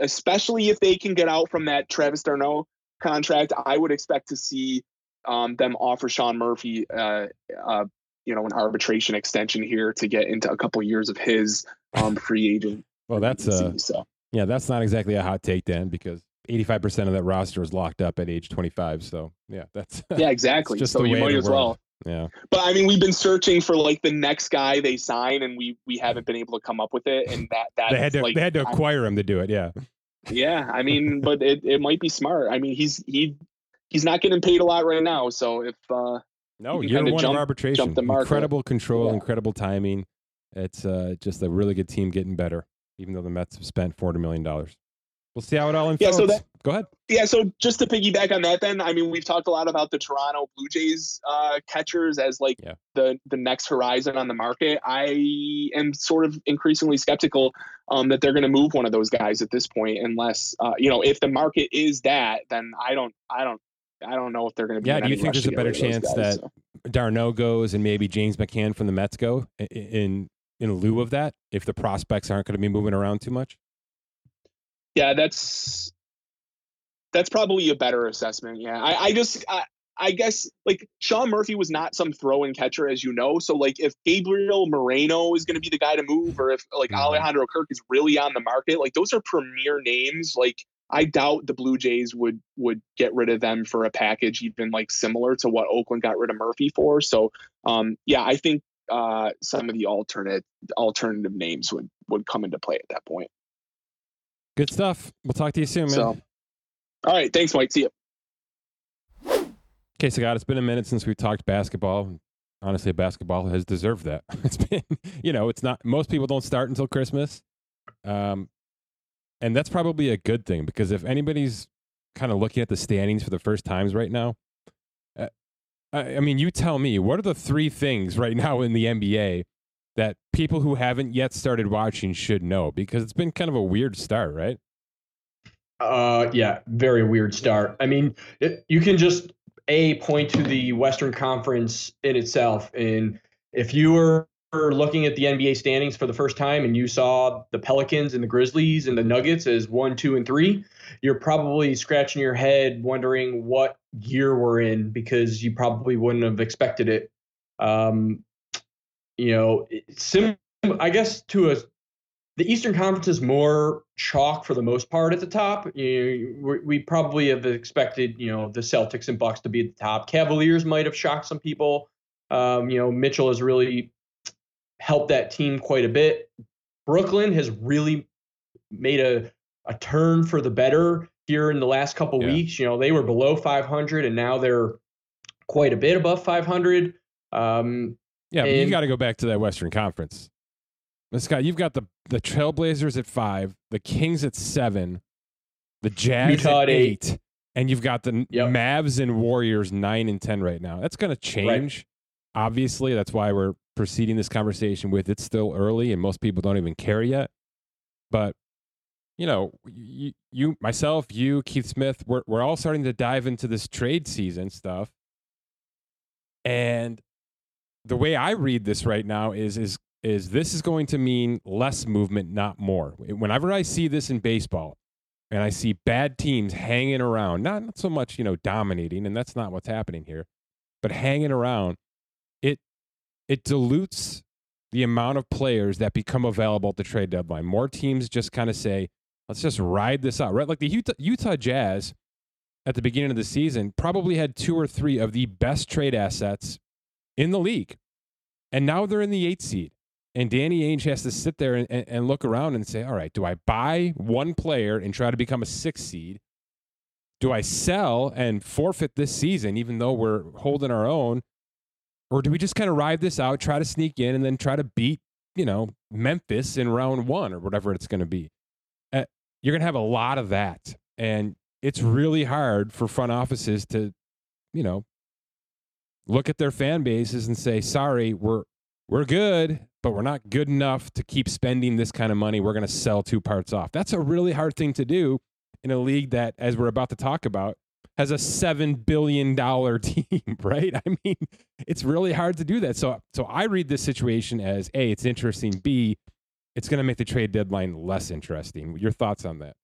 especially if they can get out from that Travis d'Arnaud contract, I would expect to see um, them offer Sean Murphy, uh, uh, you know, an arbitration extension here to get into a couple years of his um, free agent. well, that's uh, so. yeah, that's not exactly a hot take then because 85% of that roster is locked up at age 25. So yeah, that's (laughs) yeah, exactly. just so the you might as well. Yeah. But I mean, we've been searching for like the next guy they sign, and we we haven't been able to come up with it. And that that they had to like, they had to acquire him to do it. Yeah. Yeah, I mean, but it, it might be smart. I mean, he's he he's not getting paid a lot right now. So if uh no, you are one jump, of arbitration, incredible control, yeah. incredible timing. It's uh just a really good team getting better, even though the Mets have spent four hundred million dollars. We'll see how it all unfolds. Yeah, so that, Go ahead. Yeah, so just to piggyback on that, then I mean, we've talked a lot about the Toronto Blue Jays uh, catchers as like yeah. the the next horizon on the market. I am sort of increasingly skeptical um, that they're going to move one of those guys at this point, unless uh, you know, if the market is that, then I don't, I don't, I don't know if they're going to be. Yeah, do you think there's a better chance guys, that so. d'Arnaud goes and maybe James McCann from the Mets go in in lieu of that if the prospects aren't going to be moving around too much? Yeah, that's that's probably a better assessment. Yeah, I, I just I, I guess like Sean Murphy was not some throw-in catcher, as you know. So like if Gabriel Moreno is going to be the guy to move, or if like mm-hmm. Alejandro Kirk is really on the market, like those are premier names. Like I doubt the Blue Jays would would get rid of them for a package even like similar to what Oakland got rid of Murphy for. So um yeah, I think uh some of the alternate alternative names would would come into play at that point. Good stuff. We'll talk to you soon, man. So, all right. Thanks, Mike. See you. Okay, so God, it's been a minute since we talked basketball. Honestly, basketball has deserved that. (laughs) It's been, you know, it's not, most people don't start until Christmas. Um, and that's probably a good thing because if anybody's kind of looking at the standings for the first times right now, uh, I, I mean, you tell me, what are the three things right (laughs) now in the NBA that people who haven't yet started watching should know because it's been kind of a weird start, right? Uh, yeah, very weird start. I mean, it, you can just a point to the Western Conference in itself, and if you were looking at the NBA standings for the first time and you saw the Pelicans and the Grizzlies and the Nuggets as one, two, and three, you're probably scratching your head wondering what year we're in because you probably wouldn't have expected it. Um, you know, sim- I guess to a the Eastern Conference is more chalk for the most part at the top. You know, we probably have expected, you know, the Celtics and Bucks to be at the top. Cavaliers might have shocked some people. Um, you know, Mitchell has really helped that team quite a bit. Brooklyn has really made a a turn for the better here in the last couple yeah. weeks. You know, they were below 500 and now they're quite a bit above 500. Um, yeah, but you got to go back to that Western Conference. Scott, you've got the the Trailblazers at five, the Kings at seven, the Jazz Utah at eight, eight, and you've got the yep. Mavs and Warriors nine and ten right now. That's going to change. Right. Obviously, that's why we're proceeding this conversation with it's still early and most people don't even care yet. But you know, you, you myself, you, Keith Smith, we're we're all starting to dive into this trade season stuff. And the way I read this right now is is is this is going to mean less movement, not more. Whenever I see this in baseball and I see bad teams hanging around, not, not so much, you know, dominating, and that's not what's happening here, but hanging around, it it dilutes the amount of players that become available at the trade deadline. More teams just kind of say, let's just ride this out. Right? Like the Utah, Utah Jazz at the beginning of the season probably had two or three of the best trade assets in the league. And now they're in the eighth seed. And Danny Ainge has to sit there and, and, look around and say, all right, do I buy one player and try to become a six seed? Do I sell and forfeit this season, even though we're holding our own? Or do we just kind of ride this out, try to sneak in, and then try to beat, you know, Memphis in round one or whatever it's going to be? Uh, you're going to have a lot of that. And it's really hard for front offices to, you know, look at their fan bases and say, sorry, we're we're good, but we're not good enough to keep spending this kind of money. We're going to sell two parts off. That's a really hard thing to do in a league that, as we're about to talk about, has a seven billion dollar (laughs) team, right? I mean, it's really hard to do that. So, so I read this situation as a, it's interesting. B, it's going to make the trade deadline less interesting. Your thoughts on that?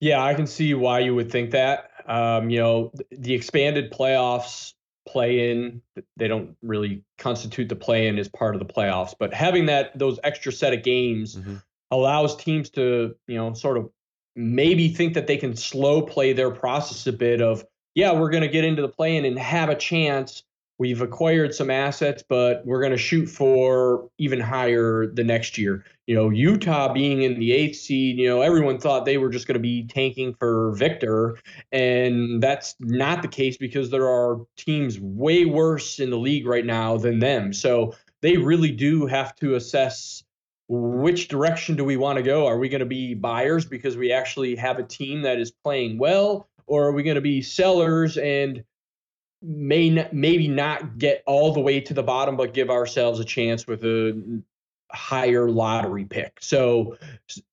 Yeah, I can see why you would think that. Um, you know, the expanded playoffs play in, they don't really constitute the play in as part of the playoffs, but having that those extra set of games mm-hmm. allows teams to, you know, sort of maybe think that they can slow play their process a bit of, yeah, we're going to get into the play in and have a chance We've acquired some assets, but we're going to shoot for even higher the next year. You know, Utah being in the eighth seed, you know, everyone thought they were just going to be tanking for Victor. And that's not the case because there are teams way worse in the league right now than them. So they really do have to assess which direction do we want to go? Are we going to be buyers because we actually have a team that is playing well? Or are we going to be sellers and may not, maybe not get all the way to the bottom, but give ourselves a chance with a higher lottery pick. So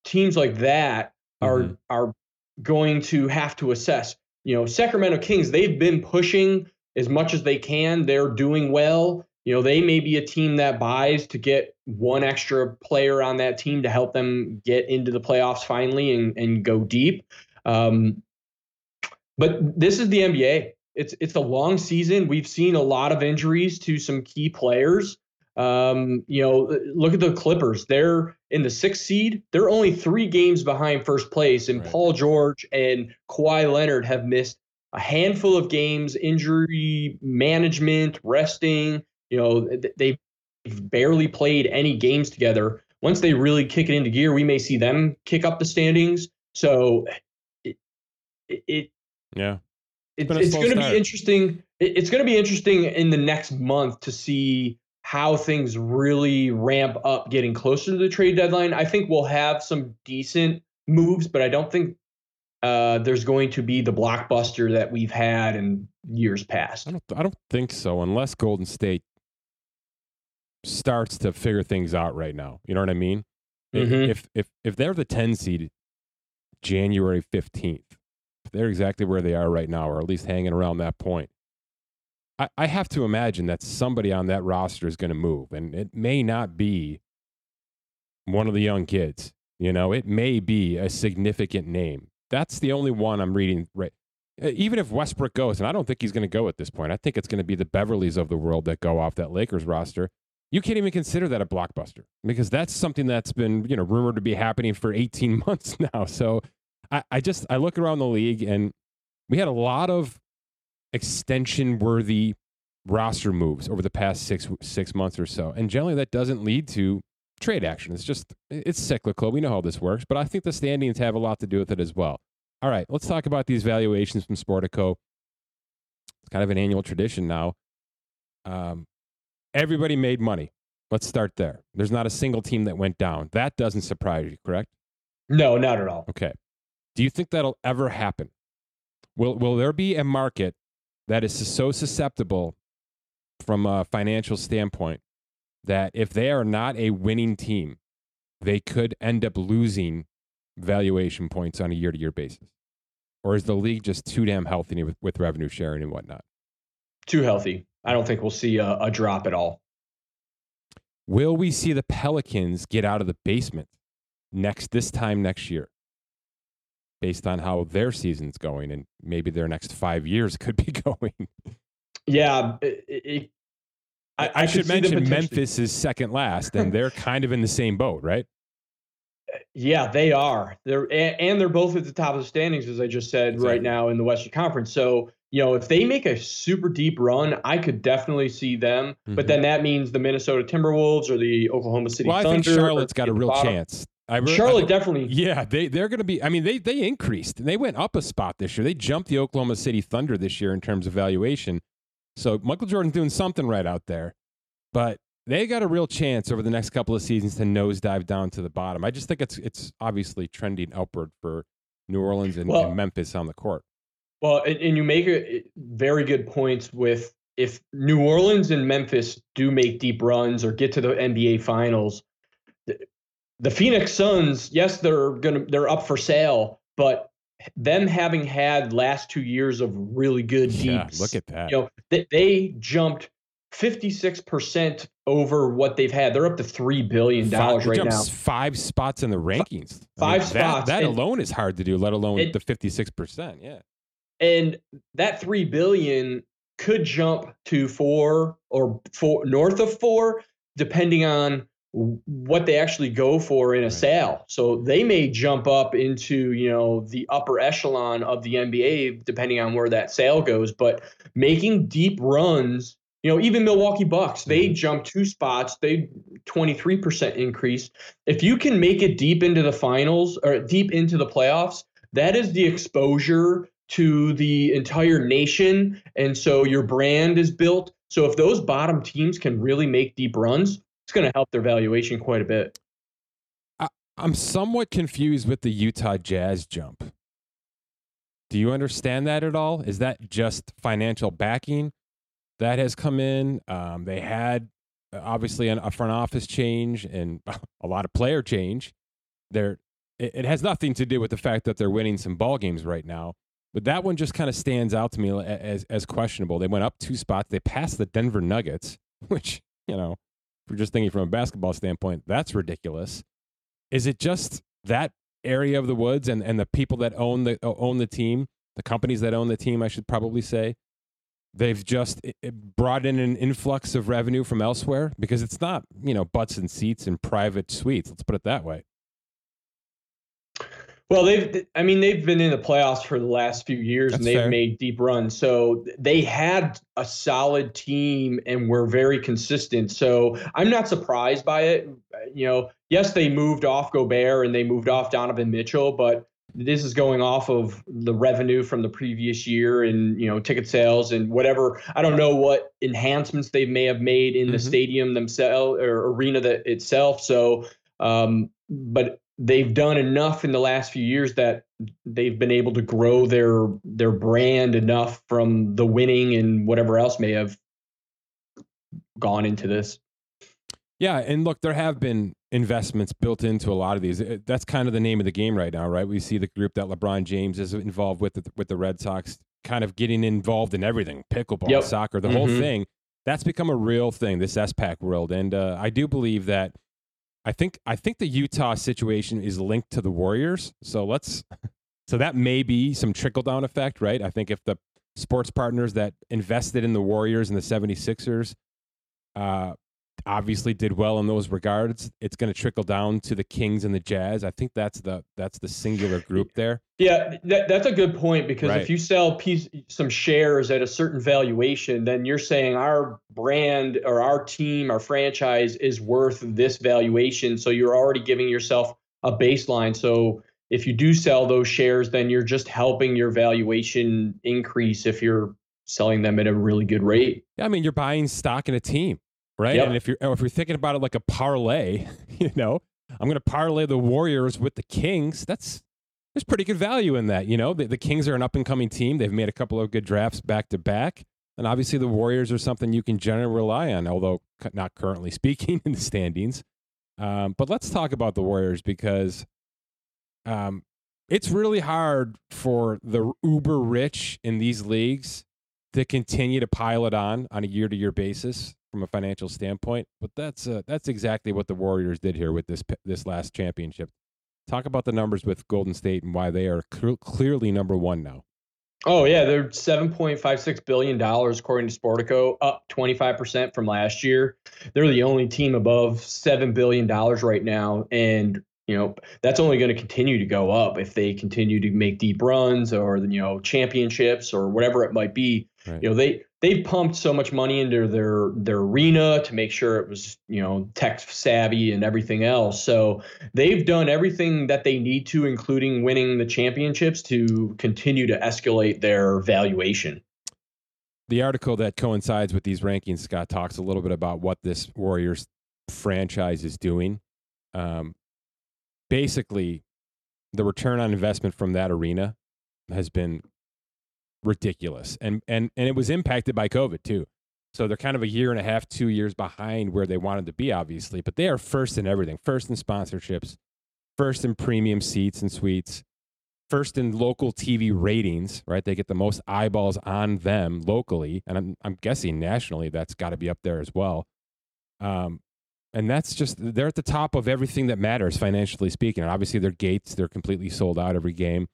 teams like that are mm-hmm. are going to have to assess. You know, Sacramento Kings, they've been pushing as much as they can. They're doing well. You know, they may be a team that buys to get one extra player on that team to help them get into the playoffs finally and, and go deep. Um, but this is the NBA. It's it's a long season. We've seen a lot of injuries to some key players. Um, you know, look at the Clippers. They're in the sixth seed. They're only three games behind first place, and right. Paul George and Kawhi Leonard have missed a handful of games, injury management, resting. You know, they've barely played any games together. Once they really kick it into gear, we may see them kick up the standings. So it, it yeah it's, it's going to be interesting. It's going to be interesting in the next month to see how things really ramp up getting closer to the trade deadline. I think we'll have some decent moves, but I don't think uh, there's going to be the blockbuster that we've had in years past. I don't. I don't think so, unless Golden State starts to figure things out right now. You know what I mean? Mm-hmm. If if if they're the ten seed, January fifteenth, they're exactly where they are right now, or at least hanging around that point. I, I have to imagine that somebody on that roster is going to move, and it may not be one of the young kids. You know, it may be a significant name. That's the only one I'm reading right. Even if Westbrook goes, and I don't think he's going to go at this point, I think it's going to be the Beverleys of the world that go off that Lakers roster. You can't even consider that a blockbuster because that's something that's been, you know, rumored to be happening for 18 (laughs) months now. So I, I just I look around the league and we had a lot of extension worthy roster moves over the past six six months or so, and generally that doesn't lead to trade action. It's just it's cyclical. We know how this works, but I think the standings have a lot to do with it as well. All right, let's talk about these valuations from Sportico. It's kind of an annual tradition now. Um, everybody made money. Let's start there. There's not a single team that went down. That doesn't surprise you, correct? No, not at all. Okay. Do you think that'll ever happen? Will will there be a market that is so susceptible from a financial standpoint that if they are not a winning team, they could end up losing valuation points on a year to year basis? Or is the league just too damn healthy with, with revenue sharing and whatnot? Too healthy. I don't think we'll see a, a drop at all. Will we see the Pelicans get out of the basement next this time next year? Based on how their season's going and maybe their next five years could be (laughs) going. Yeah. It, it, I, I, I should mention Memphis is second last, and they're (laughs) kind of in the same boat, right? Yeah, they are. They're and they're both at the top of the standings, as I just said, exactly. right now in the Western Conference. So you know, if they make a super deep run, I could definitely see them. Mm-hmm. But then that means the Minnesota Timberwolves or the Oklahoma City well, Thunder. I think Charlotte's got a real chance. I re- Charlotte I, definitely. Yeah, they they're going to be. I mean, they they increased. They went up a spot this year. They jumped the Oklahoma City Thunder this year in terms of valuation. So Michael Jordan's doing something right out there, but they got a real chance over the next couple of seasons to nosedive down to the bottom. I just think it's it's obviously trending upward for New Orleans and, well, and Memphis on the court. Well, and, and you make a very good points with if New Orleans and Memphis do make deep runs or get to the NBA finals, the Phoenix Suns, yes, they're gonna they're up for sale, but them having had last two years of really good deep, Yeah, look at that. you know, they, they jumped 56% over what they've had. They're up to three billion dollars right now. five spots in the rankings. five that, spots, That and- alone is hard to do, let alone It- the fifty-six percent. Yeah. And that 3 billion could jump to 4 or 4 north of 4 depending on what they actually go for in a sale. So they may jump up into, you know, the upper echelon of the NBA depending on where that sale goes, but making deep runs you know, even Milwaukee Bucks, they Mhm. jumped two spots. They 23% increase. If you can make it deep into the finals or deep into the playoffs, that is the exposure to the entire nation. And so your brand is built. So if those bottom teams can really make deep runs, it's going to help their valuation quite a bit. I'm somewhat confused with the Utah Jazz jump. Do you understand that at all? Is that just financial backing that has come in? Um, they had uh, obviously an, a front office change and (laughs) a lot of player change. They're, it, it has nothing to do with the fact that they're winning some ball games right now. But that one just kind of stands out to me as as questionable. They went up two spots. They passed the Denver Nuggets, (laughs) which you know, just thinking from a basketball standpoint, that's ridiculous. Is it just that area of the woods and, and the people that own the uh, own the team, the companies that own the team, I should probably say, they've just brought in an influx of revenue from elsewhere because it's not you know butts and seats and private suites. Let's put it that way. Well, they've, I mean, they've been in the playoffs for the last few years That's and they've fair. made deep runs. So they had a solid team and were very consistent. So I'm not surprised by it. You know, yes, they moved off Gobert and they moved off Donovan Mitchell, but this is going off of the revenue from the previous year and, you know, ticket sales and whatever. I don't know what enhancements they may have made in the Mhm. stadium themselves or arena that itself. So, um, but they've done enough in the last few years that they've been able to grow their their brand enough from the winning and whatever else may have gone into this. Yeah, and look, there have been investments built into a lot of these. That's kind of the name of the game right now, right? We see the group that LeBron James is involved with with the Red Sox, kind of getting involved in everything, pickleball, Yep. soccer, the whole Mhm. thing. That's become a real thing, this SPAC world, and uh, I do believe that. I think I think the Utah situation is linked to the Warriors. So let's so that may be some trickle down effect, right? I think if the sports partners that invested in the Warriors and the 76ers uh, obviously did well in those regards. It's going to trickle down to the Kings and the Jazz. I think that's the that's the singular group there. Yeah, that, that's a good point because Right. if you sell piece some shares at a certain valuation, then you're saying our brand or our team, our franchise is worth this valuation. So you're already giving yourself a baseline. So if you do sell those shares, then you're just helping your valuation increase if you're selling them at a really good rate. Yeah, I mean, you're buying stock in a team, right? Yep. And if you're if you're thinking about it like a parlay, (laughs) you know, I'm going to parlay the Warriors with the Kings. That's there's pretty good value in that. You know, the, the Kings are an up and coming team. They've made a couple of good drafts back to back. And obviously, the Warriors are something you can generally rely on, although not currently (laughs) speaking in the standings. Um, but let's talk about the Warriors because um, it's really hard for the uber rich in these leagues to continue to pile it on on a year to year basis from a financial standpoint. But that's uh, that's exactly what the Warriors did here with this this last championship. Talk about the numbers with Golden State and why they are cl- clearly number one now. Oh yeah, they're seven point five six billion dollars according to Sportico, up twenty five percent from last year. They're the only team above seven billion dollars right now, and you know that's only going to continue to go up if they continue to make deep runs or you know championships or whatever it might be. Right. You know they they've pumped so much money into their their arena to make sure it was you know tech savvy and everything else. So they've done everything that they need to, including winning the championships, to continue to escalate their valuation. The article that coincides with these rankings, Scott, talks a little bit about what this Warriors franchise is doing. Um, basically, the return on investment from that arena has been ridiculous, and and and it was impacted by COVID too. So they're kind of a year and a half, two years behind where they wanted to be, obviously. But they are first in everything first in sponsorships, first in premium seats and suites, first in local TV ratings, right? They get the most eyeballs on them locally. And I'm, I'm guessing nationally, that's got to be up there as well. Um, and that's just, they're at the top of everything that matters financially speaking. And obviously, their gates, they're completely sold out every game.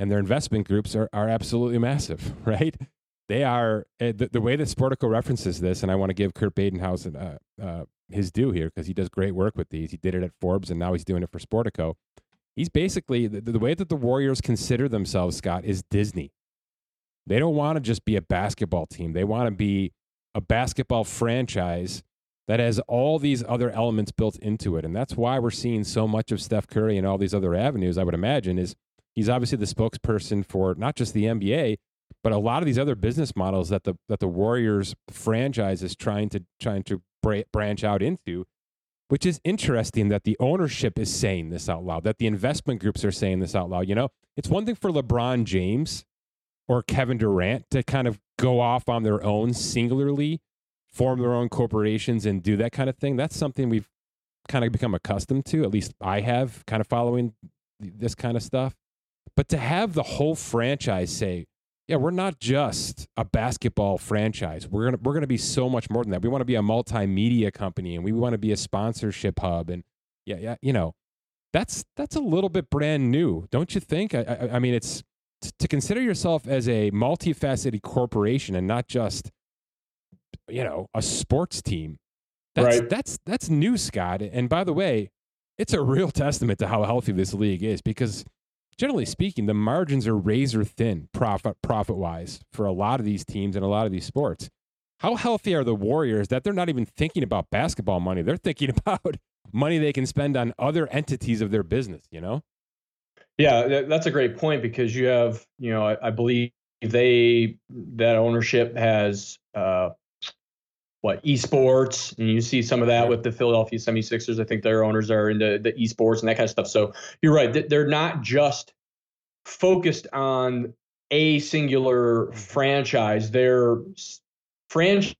And their investment groups are, are absolutely massive, (laughs) right? They are, uh, the, the way that Sportico references this, and I want to give Kurt Badenhausen uh, uh, his due here because he does great work with these. He did it at Forbes and now he's doing it for Sportico he's basically the, the way that the Warriors consider themselves, Scott, is Disney. They don't want to just be a basketball team. They want to be a basketball franchise that has all these other elements built into it. And that's why we're seeing so much of Steph Curry and all these other avenues, I would imagine, is he's obviously the spokesperson for not just the NBA, but a lot of these other business models that the that the Warriors franchise is trying to trying to branch out into which is interesting that the ownership is saying this out loud, that the investment groups are saying this out loud. You know, it's one thing for LeBron James or Kevin Durant to kind of go off on their own singularly, form their own corporations and do that kind of thing. That's something we've kind of become accustomed to, at least I have, kind of following this kind of stuff. But to have the whole franchise say, yeah, we're not just a basketball franchise. We're gonna we're gonna be so much more than that. We want to be a multimedia company, and we want to be a sponsorship hub. And yeah, yeah, you know, that's that's a little bit brand new, don't you think? I, I, I mean, it's to consider yourself as a multifaceted corporation and not just you know a sports team. That's right. that's that's new, Scott. And by the way, it's a real (laughs) testament to how healthy this league is because generally speaking, the margins are razor thin profit profit wise for a lot of these teams and a lot of these sports. How healthy are the Warriors that they're not even thinking about basketball money? They're thinking (laughs) about money they can spend on other entities of their business, you know? Yeah, that's a great point because you have, you know, I, I believe they that ownership has uh what esports? And you see some of that with the Philadelphia 76ers I think their owners are into the esports and that kind of stuff. So you're right they're not just focused on a singular franchise. Their franchise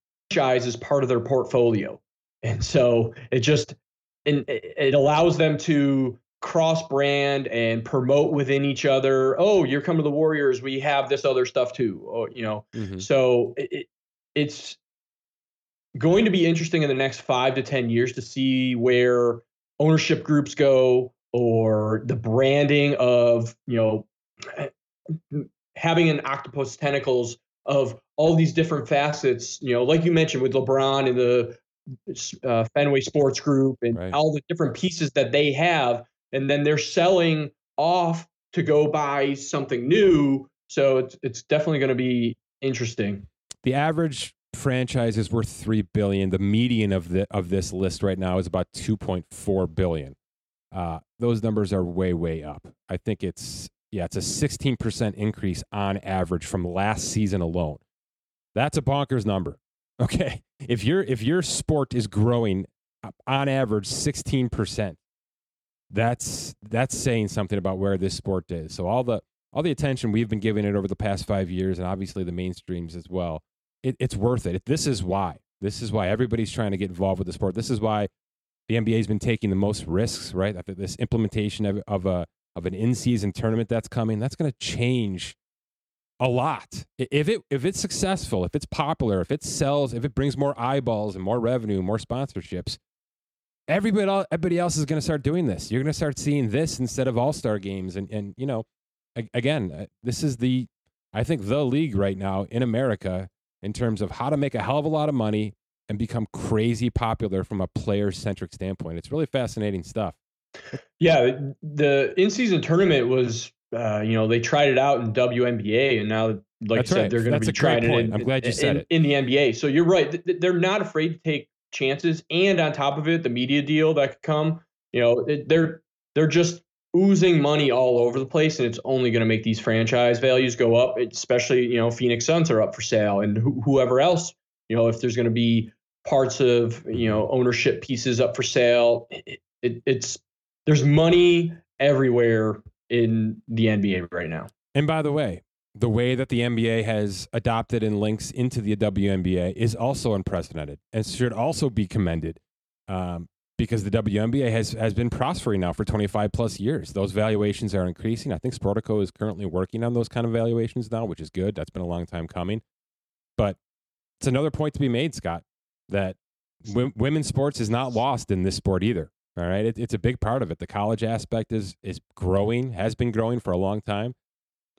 is part of their portfolio. And so it just and it allows them to cross brand and promote within each other. Oh you're coming to the warriors. We have this other stuff too. Oh, you know? Mm-hmm. so it, it's going to be interesting in the next five to 10 years to see where ownership groups go or the branding of, you know, (clears throat) having an octopus tentacles of all these different facets, you know, like you mentioned with LeBron and the uh, Fenway Sports Group and right. all the different pieces that they have. And then they're selling off to go buy something new. So it's, it's definitely going to be interesting. The average franchise is worth three billion. The median of the of this list right now is about two point four billion. Uh, those numbers are way way up. I think it's yeah, it's a sixteen percent increase on average from last season alone. That's a bonkers number. (laughs) Okay, if your if your sport is growing on average sixteen percent, that's that's saying something about where this sport is. So all the all the attention we've been giving it over the past five years, and obviously the mainstreams as well, it, it's worth it. This is why. This is why everybody's trying to get involved with the sport. This is why the NBA has been taking the most risks, right? After this implementation of, of a of an in-season tournament that's coming, that's going to change a lot. If it if it's successful, if it's popular, if it sells, if it brings more eyeballs and more revenue, more sponsorships, everybody everybody else is going to start doing this. You're going to start seeing this instead of all-star games and and you know, again, uh, this is the I think the league right now in America in terms of how to make a hell of a lot of money and become crazy popular from a player centric standpoint. It's really fascinating stuff. Yeah, the in season tournament was, uh, you know, they tried it out in WNBA, and now, like That's I said, right. they're going to be trying it. In, I'm glad you said in, it in the NBA. So you're right; they're not afraid to take chances, and on top of it, the media deal that could come. You know, they're they're just oozing money all over the place, and it's only going to make these franchise values go up. Especially, you know, Phoenix Suns are up for sale, and wh- whoever else, you know, if there's going to be parts of you know ownership pieces up for sale, it, it, it's there's money everywhere in the NBA right now. And by the way, the way that the NBA has adopted and links into the WNBA is also unprecedented and should also be commended um, because the WNBA has, has been prospering now for 25 plus years. Those valuations are increasing. I think Sportico is currently working on those kind of valuations now, which is good. That's been a long time coming. But it's another point to be made, Scott, that w- women's sports is not lost in this sport either. All right, it, it's a big part of it. The college aspect is is growing, has been growing for a long time,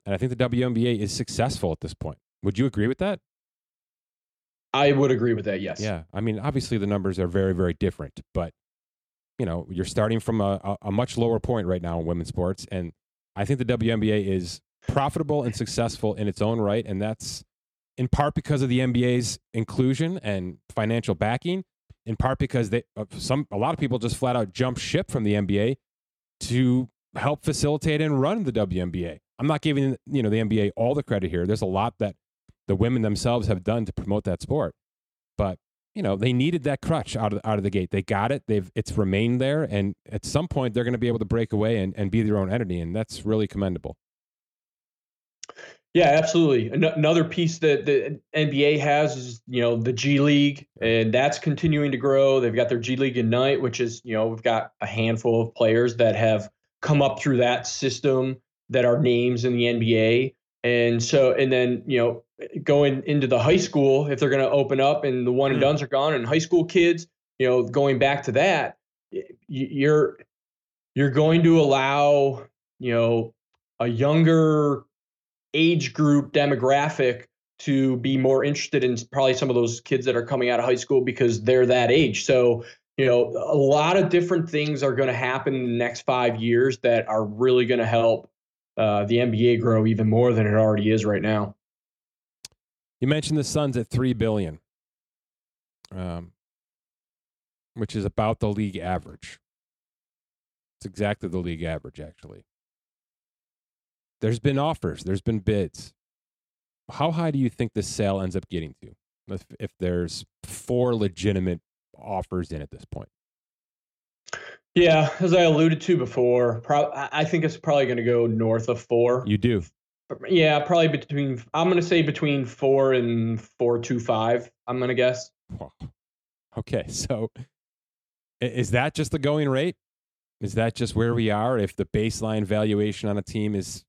and I think the WNBA is successful at this point. Would you agree with that? I would agree with that. Yes. Yeah. I mean, obviously the numbers are very, very different, but you know, you're starting from a, a, much lower point right now in women's sports, and I think the WNBA is profitable and successful in its own right, and that's in part because of the NBA's inclusion and financial backing, in part because they uh, some a lot of people just flat out jump ship from the NBA to help facilitate and run the WNBA. I'm not giving you know the NBA all the credit here. There's a lot that the women themselves have done to promote that sport, but you know they needed that crutch out of out of the gate. They got it. They've it's remained there, and at some point they're going to be able to break away and, and be their own entity, and that's really commendable. Yeah, absolutely. Another piece that the NBA has is, you know, the G League, and that's continuing to grow. They've got their G League Ignite, which is, you know, we've got a handful of players that have come up through that system that are names in the NBA. And so, and then, you know, going into the high school, if they're going to open up and the one and hmm. dones are gone, and high school kids, you know, going back to that, you're you're going to allow, you know, a younger age group demographic to be more interested in probably some of those kids that are coming out of high school because they're that age. So, you know, a lot of different things are going to happen in the next five years that are really going to help uh, the NBA grow even more than it already is right now. You mentioned the Suns at three billion, um, which is about the league average. It's exactly the league average, actually. There's been offers, there's been bids. How high do you think this sale ends up getting to if, if there's four legitimate offers in at this point? Yeah, as I alluded to before, pro- I think it's probably going to go north of four. You do? Yeah, probably between. I'm going to say between four and four two five. I'm going to guess. Okay, (laughs) so is that just the going rate? Is that just where we are? If the baseline valuation on a team is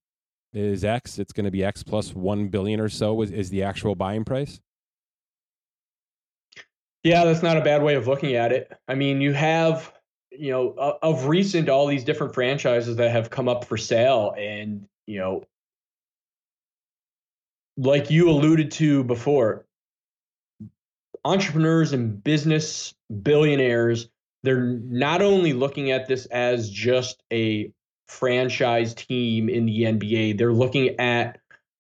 is X, it's going to be X plus 1 billion or so is, is the actual buying price? Yeah, that's not a bad way of looking at it. I mean, you have, you know, of recent, all these different franchises that have come up for sale. And, you know, like you alluded to before, entrepreneurs and business billionaires, they're not only looking at this as just a franchise team in the NBA. They're looking at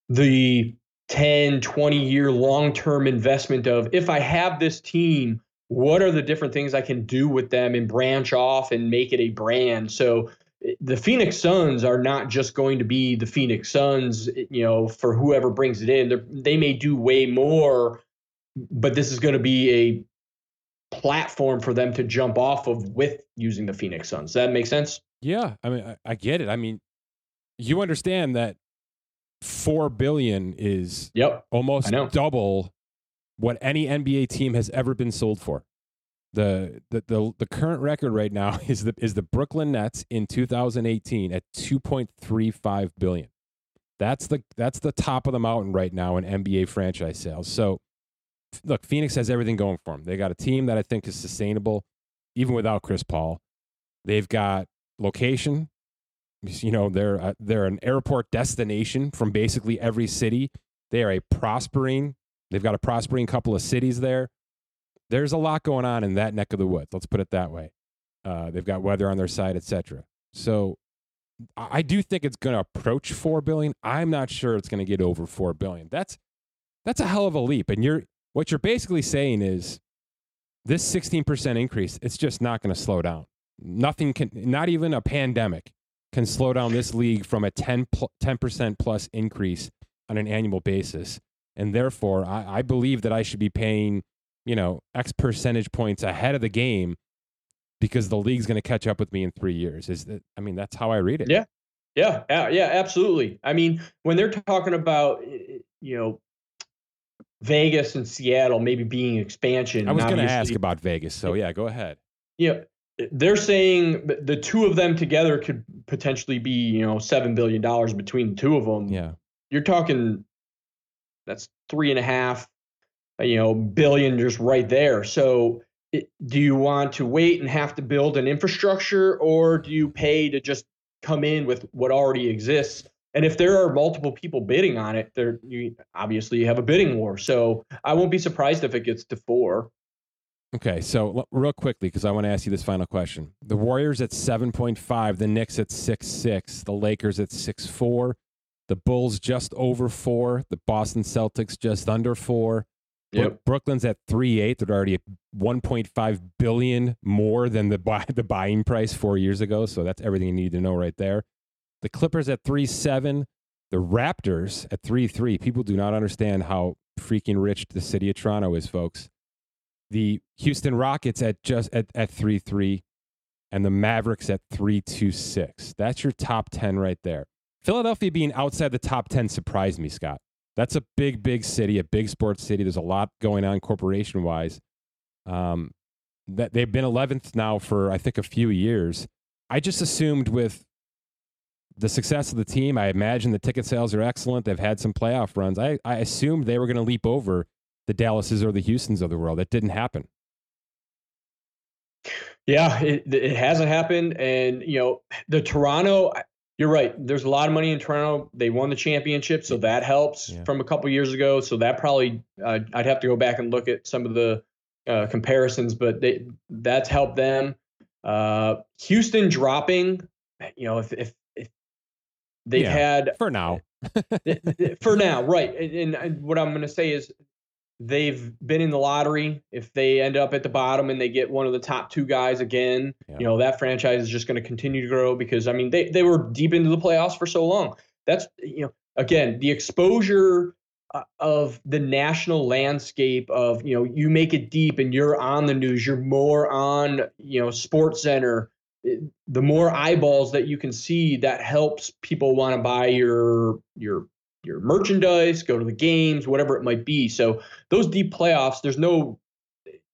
the 10, 20 year long term investment of if I have this team, what are the different things I can do with them and branch off and make it a brand? So the Phoenix Suns are not just going to be the Phoenix Suns, you know, for whoever brings it in. They're, they may do way more, but this is going to be a platform for them to jump off of with using the Phoenix Suns. Does that make sense? Yeah, I mean, I, I get it. I mean, you understand that four billion is yep almost double what any NBA team has ever been sold for. The, the the current record right now (laughs) is the is the Brooklyn Nets in 2018 at 2.35 billion. That's the that's the top of the mountain right now in NBA franchise sales. So look, Phoenix has everything going for them. They got a team that I think is sustainable even without Chris Paul. They've got location. You know, they're uh, they're an airport destination from basically every city. They are a prospering. They've got a prospering couple of cities there. There's a lot going on in that neck of the woods. Let's put it that way. Uh, they've got weather on their side, etc. So I do think it's going to approach four billion. I'm not sure it's going to get over four billion. That's that's a hell of a leap. And you're what you're basically saying is this 16% increase. It's just not going to slow down. Nothing can, not even a pandemic, can slow down this league from a 10 percent plus increase on an annual basis. And therefore, I, I believe that I should be paying, you know, X percentage points ahead of the game because the league's going to catch up with me in three years. Is that? I mean, that's how I read it. Yeah, Yeah, yeah, Yeah. absolutely. I mean, when they're talking about eh, eh, you know Vegas and Seattle maybe being expansion, I was going to ask about Vegas, so yeah, go ahead. Yeah, eh, they're saying the two of them together could potentially be you know seven billion dollars between the two of them. Yeah, you're talking that's three and a half, Uh, you know, billion just right there. So it, do you want to wait and have to build an infrastructure or do you pay to just come in with what already exists? And if there are multiple people bidding on it there you obviously you have a bidding war. So i won't be surprised if it gets to four. Okay so real quickly because i want to ask you this final question. The warriors at 7.5 the knicks at 6-6 the lakers at 6-4 the bulls just over four the boston celtics just under four Yep. Brooklyn's at three eight. They're already 1.5 billion more than the buy, the buying price four years ago. So that's everything you need to know right there. The Clippers at three seven. The Raptors at three three. People do not understand how freaking rich the city of Toronto is, folks. The Houston Rockets at just at, at three three, and the Mavericks at three two six. That's your top ten right there. Philadelphia being outside the top ten surprised me, Scott. That's a big, big city, a big sports city. There's a lot going on corporation wise. Um, that they've been 11th now for I think a few years. I just assumed with the success of the team, I imagine the ticket sales are excellent. They've had some playoff runs. I, I assumed they were going to leap over the Dallases or the Houstons of the world. That didn't happen. Yeah, it, it hasn't happened. And, you know, the Toronto, you're right. There's a lot of money in Toronto. They won the championship, so that helps yeah. from a couple years ago. So that probably uh, I'd have to go back and look at some of the uh, comparisons, but they, that's helped them. Uh, Houston dropping, you know, if if, if they've yeah, had for now, (laughs) for now, right? And, and what I'm going to say is they've been in the lottery. If they end up at the bottom and they get one of the top two guys again, yeah. you know, that franchise is just going to continue to grow because I mean they they were deep into the playoffs for so long. That's you know, again, the exposure uh, of the national landscape of, you know, you make it deep and you're on the news, you're more on, you know, Sports Center, the more eyeballs that you can see that helps people want to buy your your your merchandise, go to the games, whatever it might be. So those deep playoffs, there's no,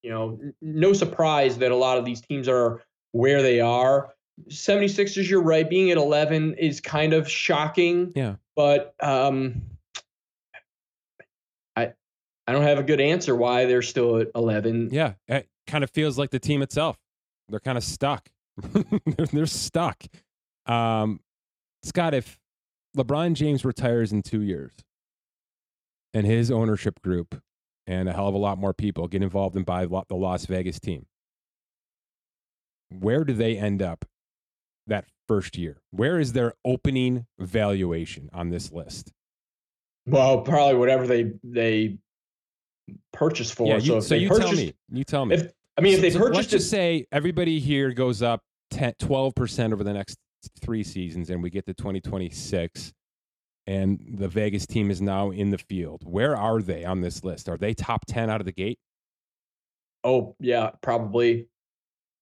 you know, no surprise that a lot of these teams are where they are. 76ers, you're right. Being at 11 is kind of shocking. Yeah. But um, I I don't have a good answer why they're still at 11. Yeah. It kind of feels like the team itself. They're kind of stuck. (laughs) they're, they're stuck. Um, Scott, if LeBron James retires in two years, and his ownership group and a hell of a lot more people get involved and buy the Las Vegas team. Where do they end up that first year? Where is their opening valuation on this list? Well, probably whatever they they purchase for. Yeah, you, so, so you tell me. You tell me. If, I mean, if they so purchase, let's just say everybody here goes up 12 percent over the next three seasons and we get to 2026 and the Vegas team is now in the field. Where are they on this list? Are they top 10 out of the gate? Oh, yeah, probably.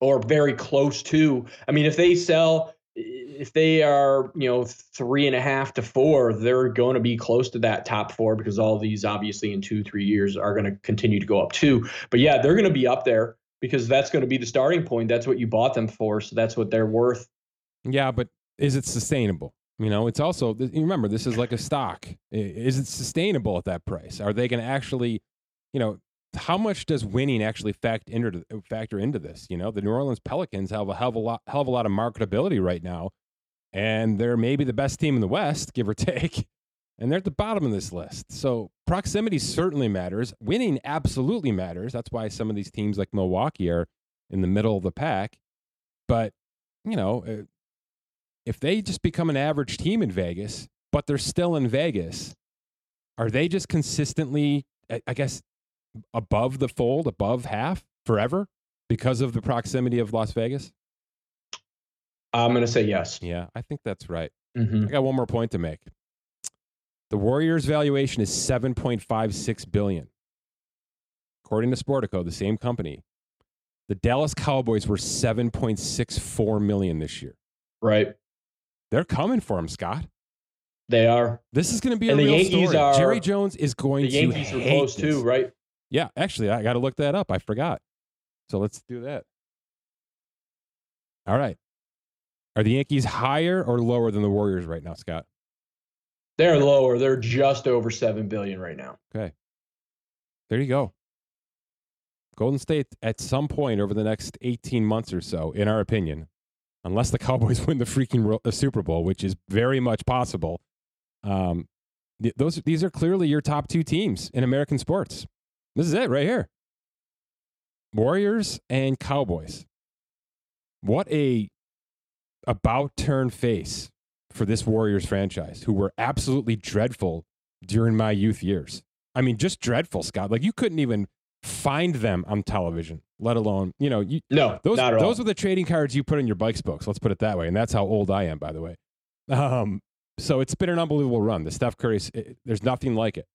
Or very close to. I mean, if they sell, if they are, you know, three and a half to four, they're going to be close to that top four because all these obviously in two, three years are going to continue to go up too. But yeah, they're going to be up there because that's going to be the starting point. That's what you bought them for. So that's what they're worth. Yeah, but is it sustainable? You know, it's also remember this is like a stock. Is it sustainable at that price? Are they going to actually, you know, how much does winning actually factor into factor into this? You know, the New Orleans Pelicans have a hell of a lot, hell of a lot of marketability right now, and they're maybe the best team in the West, (laughs) give or take, and they're at the bottom of this list. So proximity certainly matters. Winning absolutely matters. That's why some of these teams like Milwaukee are in the middle of the pack. But you know, uh, if they just become an average team in Vegas, but they're still in Vegas, are they just consistently, I guess, above the fold, above half forever because of the proximity of Las Vegas? I'm going to say yes. Yeah, I think that's right. Mm-hmm. I got one more point to make. The Warriors' valuation is 7.56 billion. According to Sportico, the same company, the Dallas Cowboys were 7.64 million this year. Right. They're coming for him, Scott. They are. This is going to be And a the real Yankees story. are- Jerry Jones is going The to Yankees are close this. too, right? Yeah, actually, I got to look that up. I forgot. So let's do that. All right. Are the Yankees higher or lower than the Warriors right now, Scott? They're lower. They're just over seven billion right now. Okay. There you go. Golden State at some point over the next 18 months or so, in our opinion, unless the Cowboys (laughs) win the freaking uh, Super Bowl, which is very much possible. Um, th- those these are clearly your top two teams in American sports. This is it right here. Warriors and Cowboys. What a about turn face for this Warriors franchise, who were absolutely dreadful during my youth years. I mean, just dreadful, Scott. Like you couldn't even find them on television, let alone, you know, you, No, those those all. were the trading cards you put in your bike spokes. Let's put it that way, and that's how old I am, by the way. Um, so it's been an unbelievable run. The Steph Curry, it, there's nothing like it.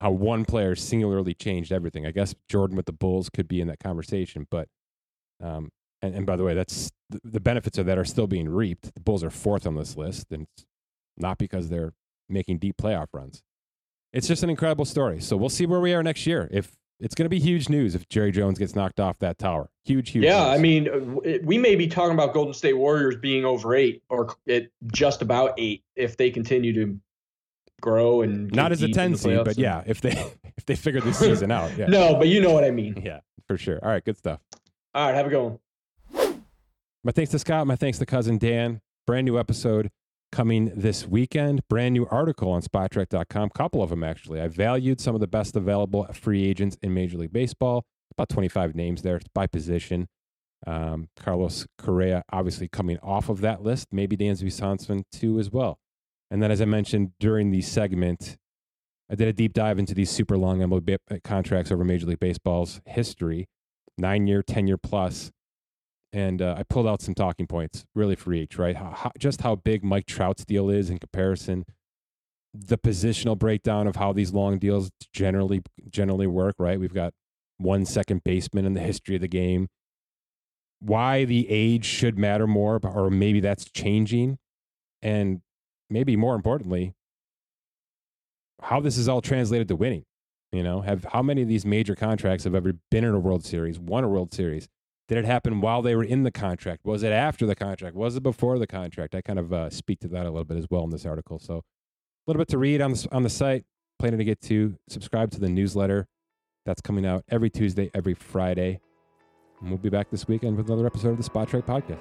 How one player singularly changed everything. I guess Jordan with the Bulls could be in that conversation, but um, and, and by the way, that's the, the benefits of that are still being reaped. The Bulls are fourth on this list, and it's not because they're making deep playoff runs. It's just an incredible story. So we'll see where we are next year. If it's going to be huge news if Jerry Jones gets knocked off that tower, huge, huge. Yeah, news. I mean, uh, we may be talking about Golden State Warriors being over eight or at just about eight if they continue to grow and not as a ten seed, but yeah, if they (laughs) if they figure this season out, yeah, (laughs) No, but you know what I mean. yeah, for sure. All right, good stuff. All right, have a good one. My thanks to Scott. My thanks to cousin Dan. Brand new episode coming this weekend. Brand new article on Spotrac.com. Couple of them actually. I valued some of the best available free agents in Major League Baseball. About 25 names there by position. Um, Carlos Correa obviously coming off of that list. Maybe Dansby Swanson too as well. And then, as I mentioned during the segment, I did a deep dive into these super long MLB contracts over Major League Baseball's history, nine year, 10 year plus and uh, I pulled out some talking points really for each, right? How, how, just how big Mike Trout's deal is in comparison, the positional breakdown of how these long deals generally generally work, right? We've got one second baseman in the history of the game. Why the age should matter more, or maybe that's changing, and maybe more importantly, how this is all translated to winning. You know, have how many of these major contracts have ever been in a World Series, won a World Series? Did it happen while they were in the contract? Was it after the contract? Was it before the contract? I kind of uh, speak to that a little bit as well in this article. So a little bit to read on the, on the site. Planning to get to subscribe to the newsletter. That's coming out every Tuesday, every Friday. And we'll be back this weekend with another episode of the Spotrac Podcast.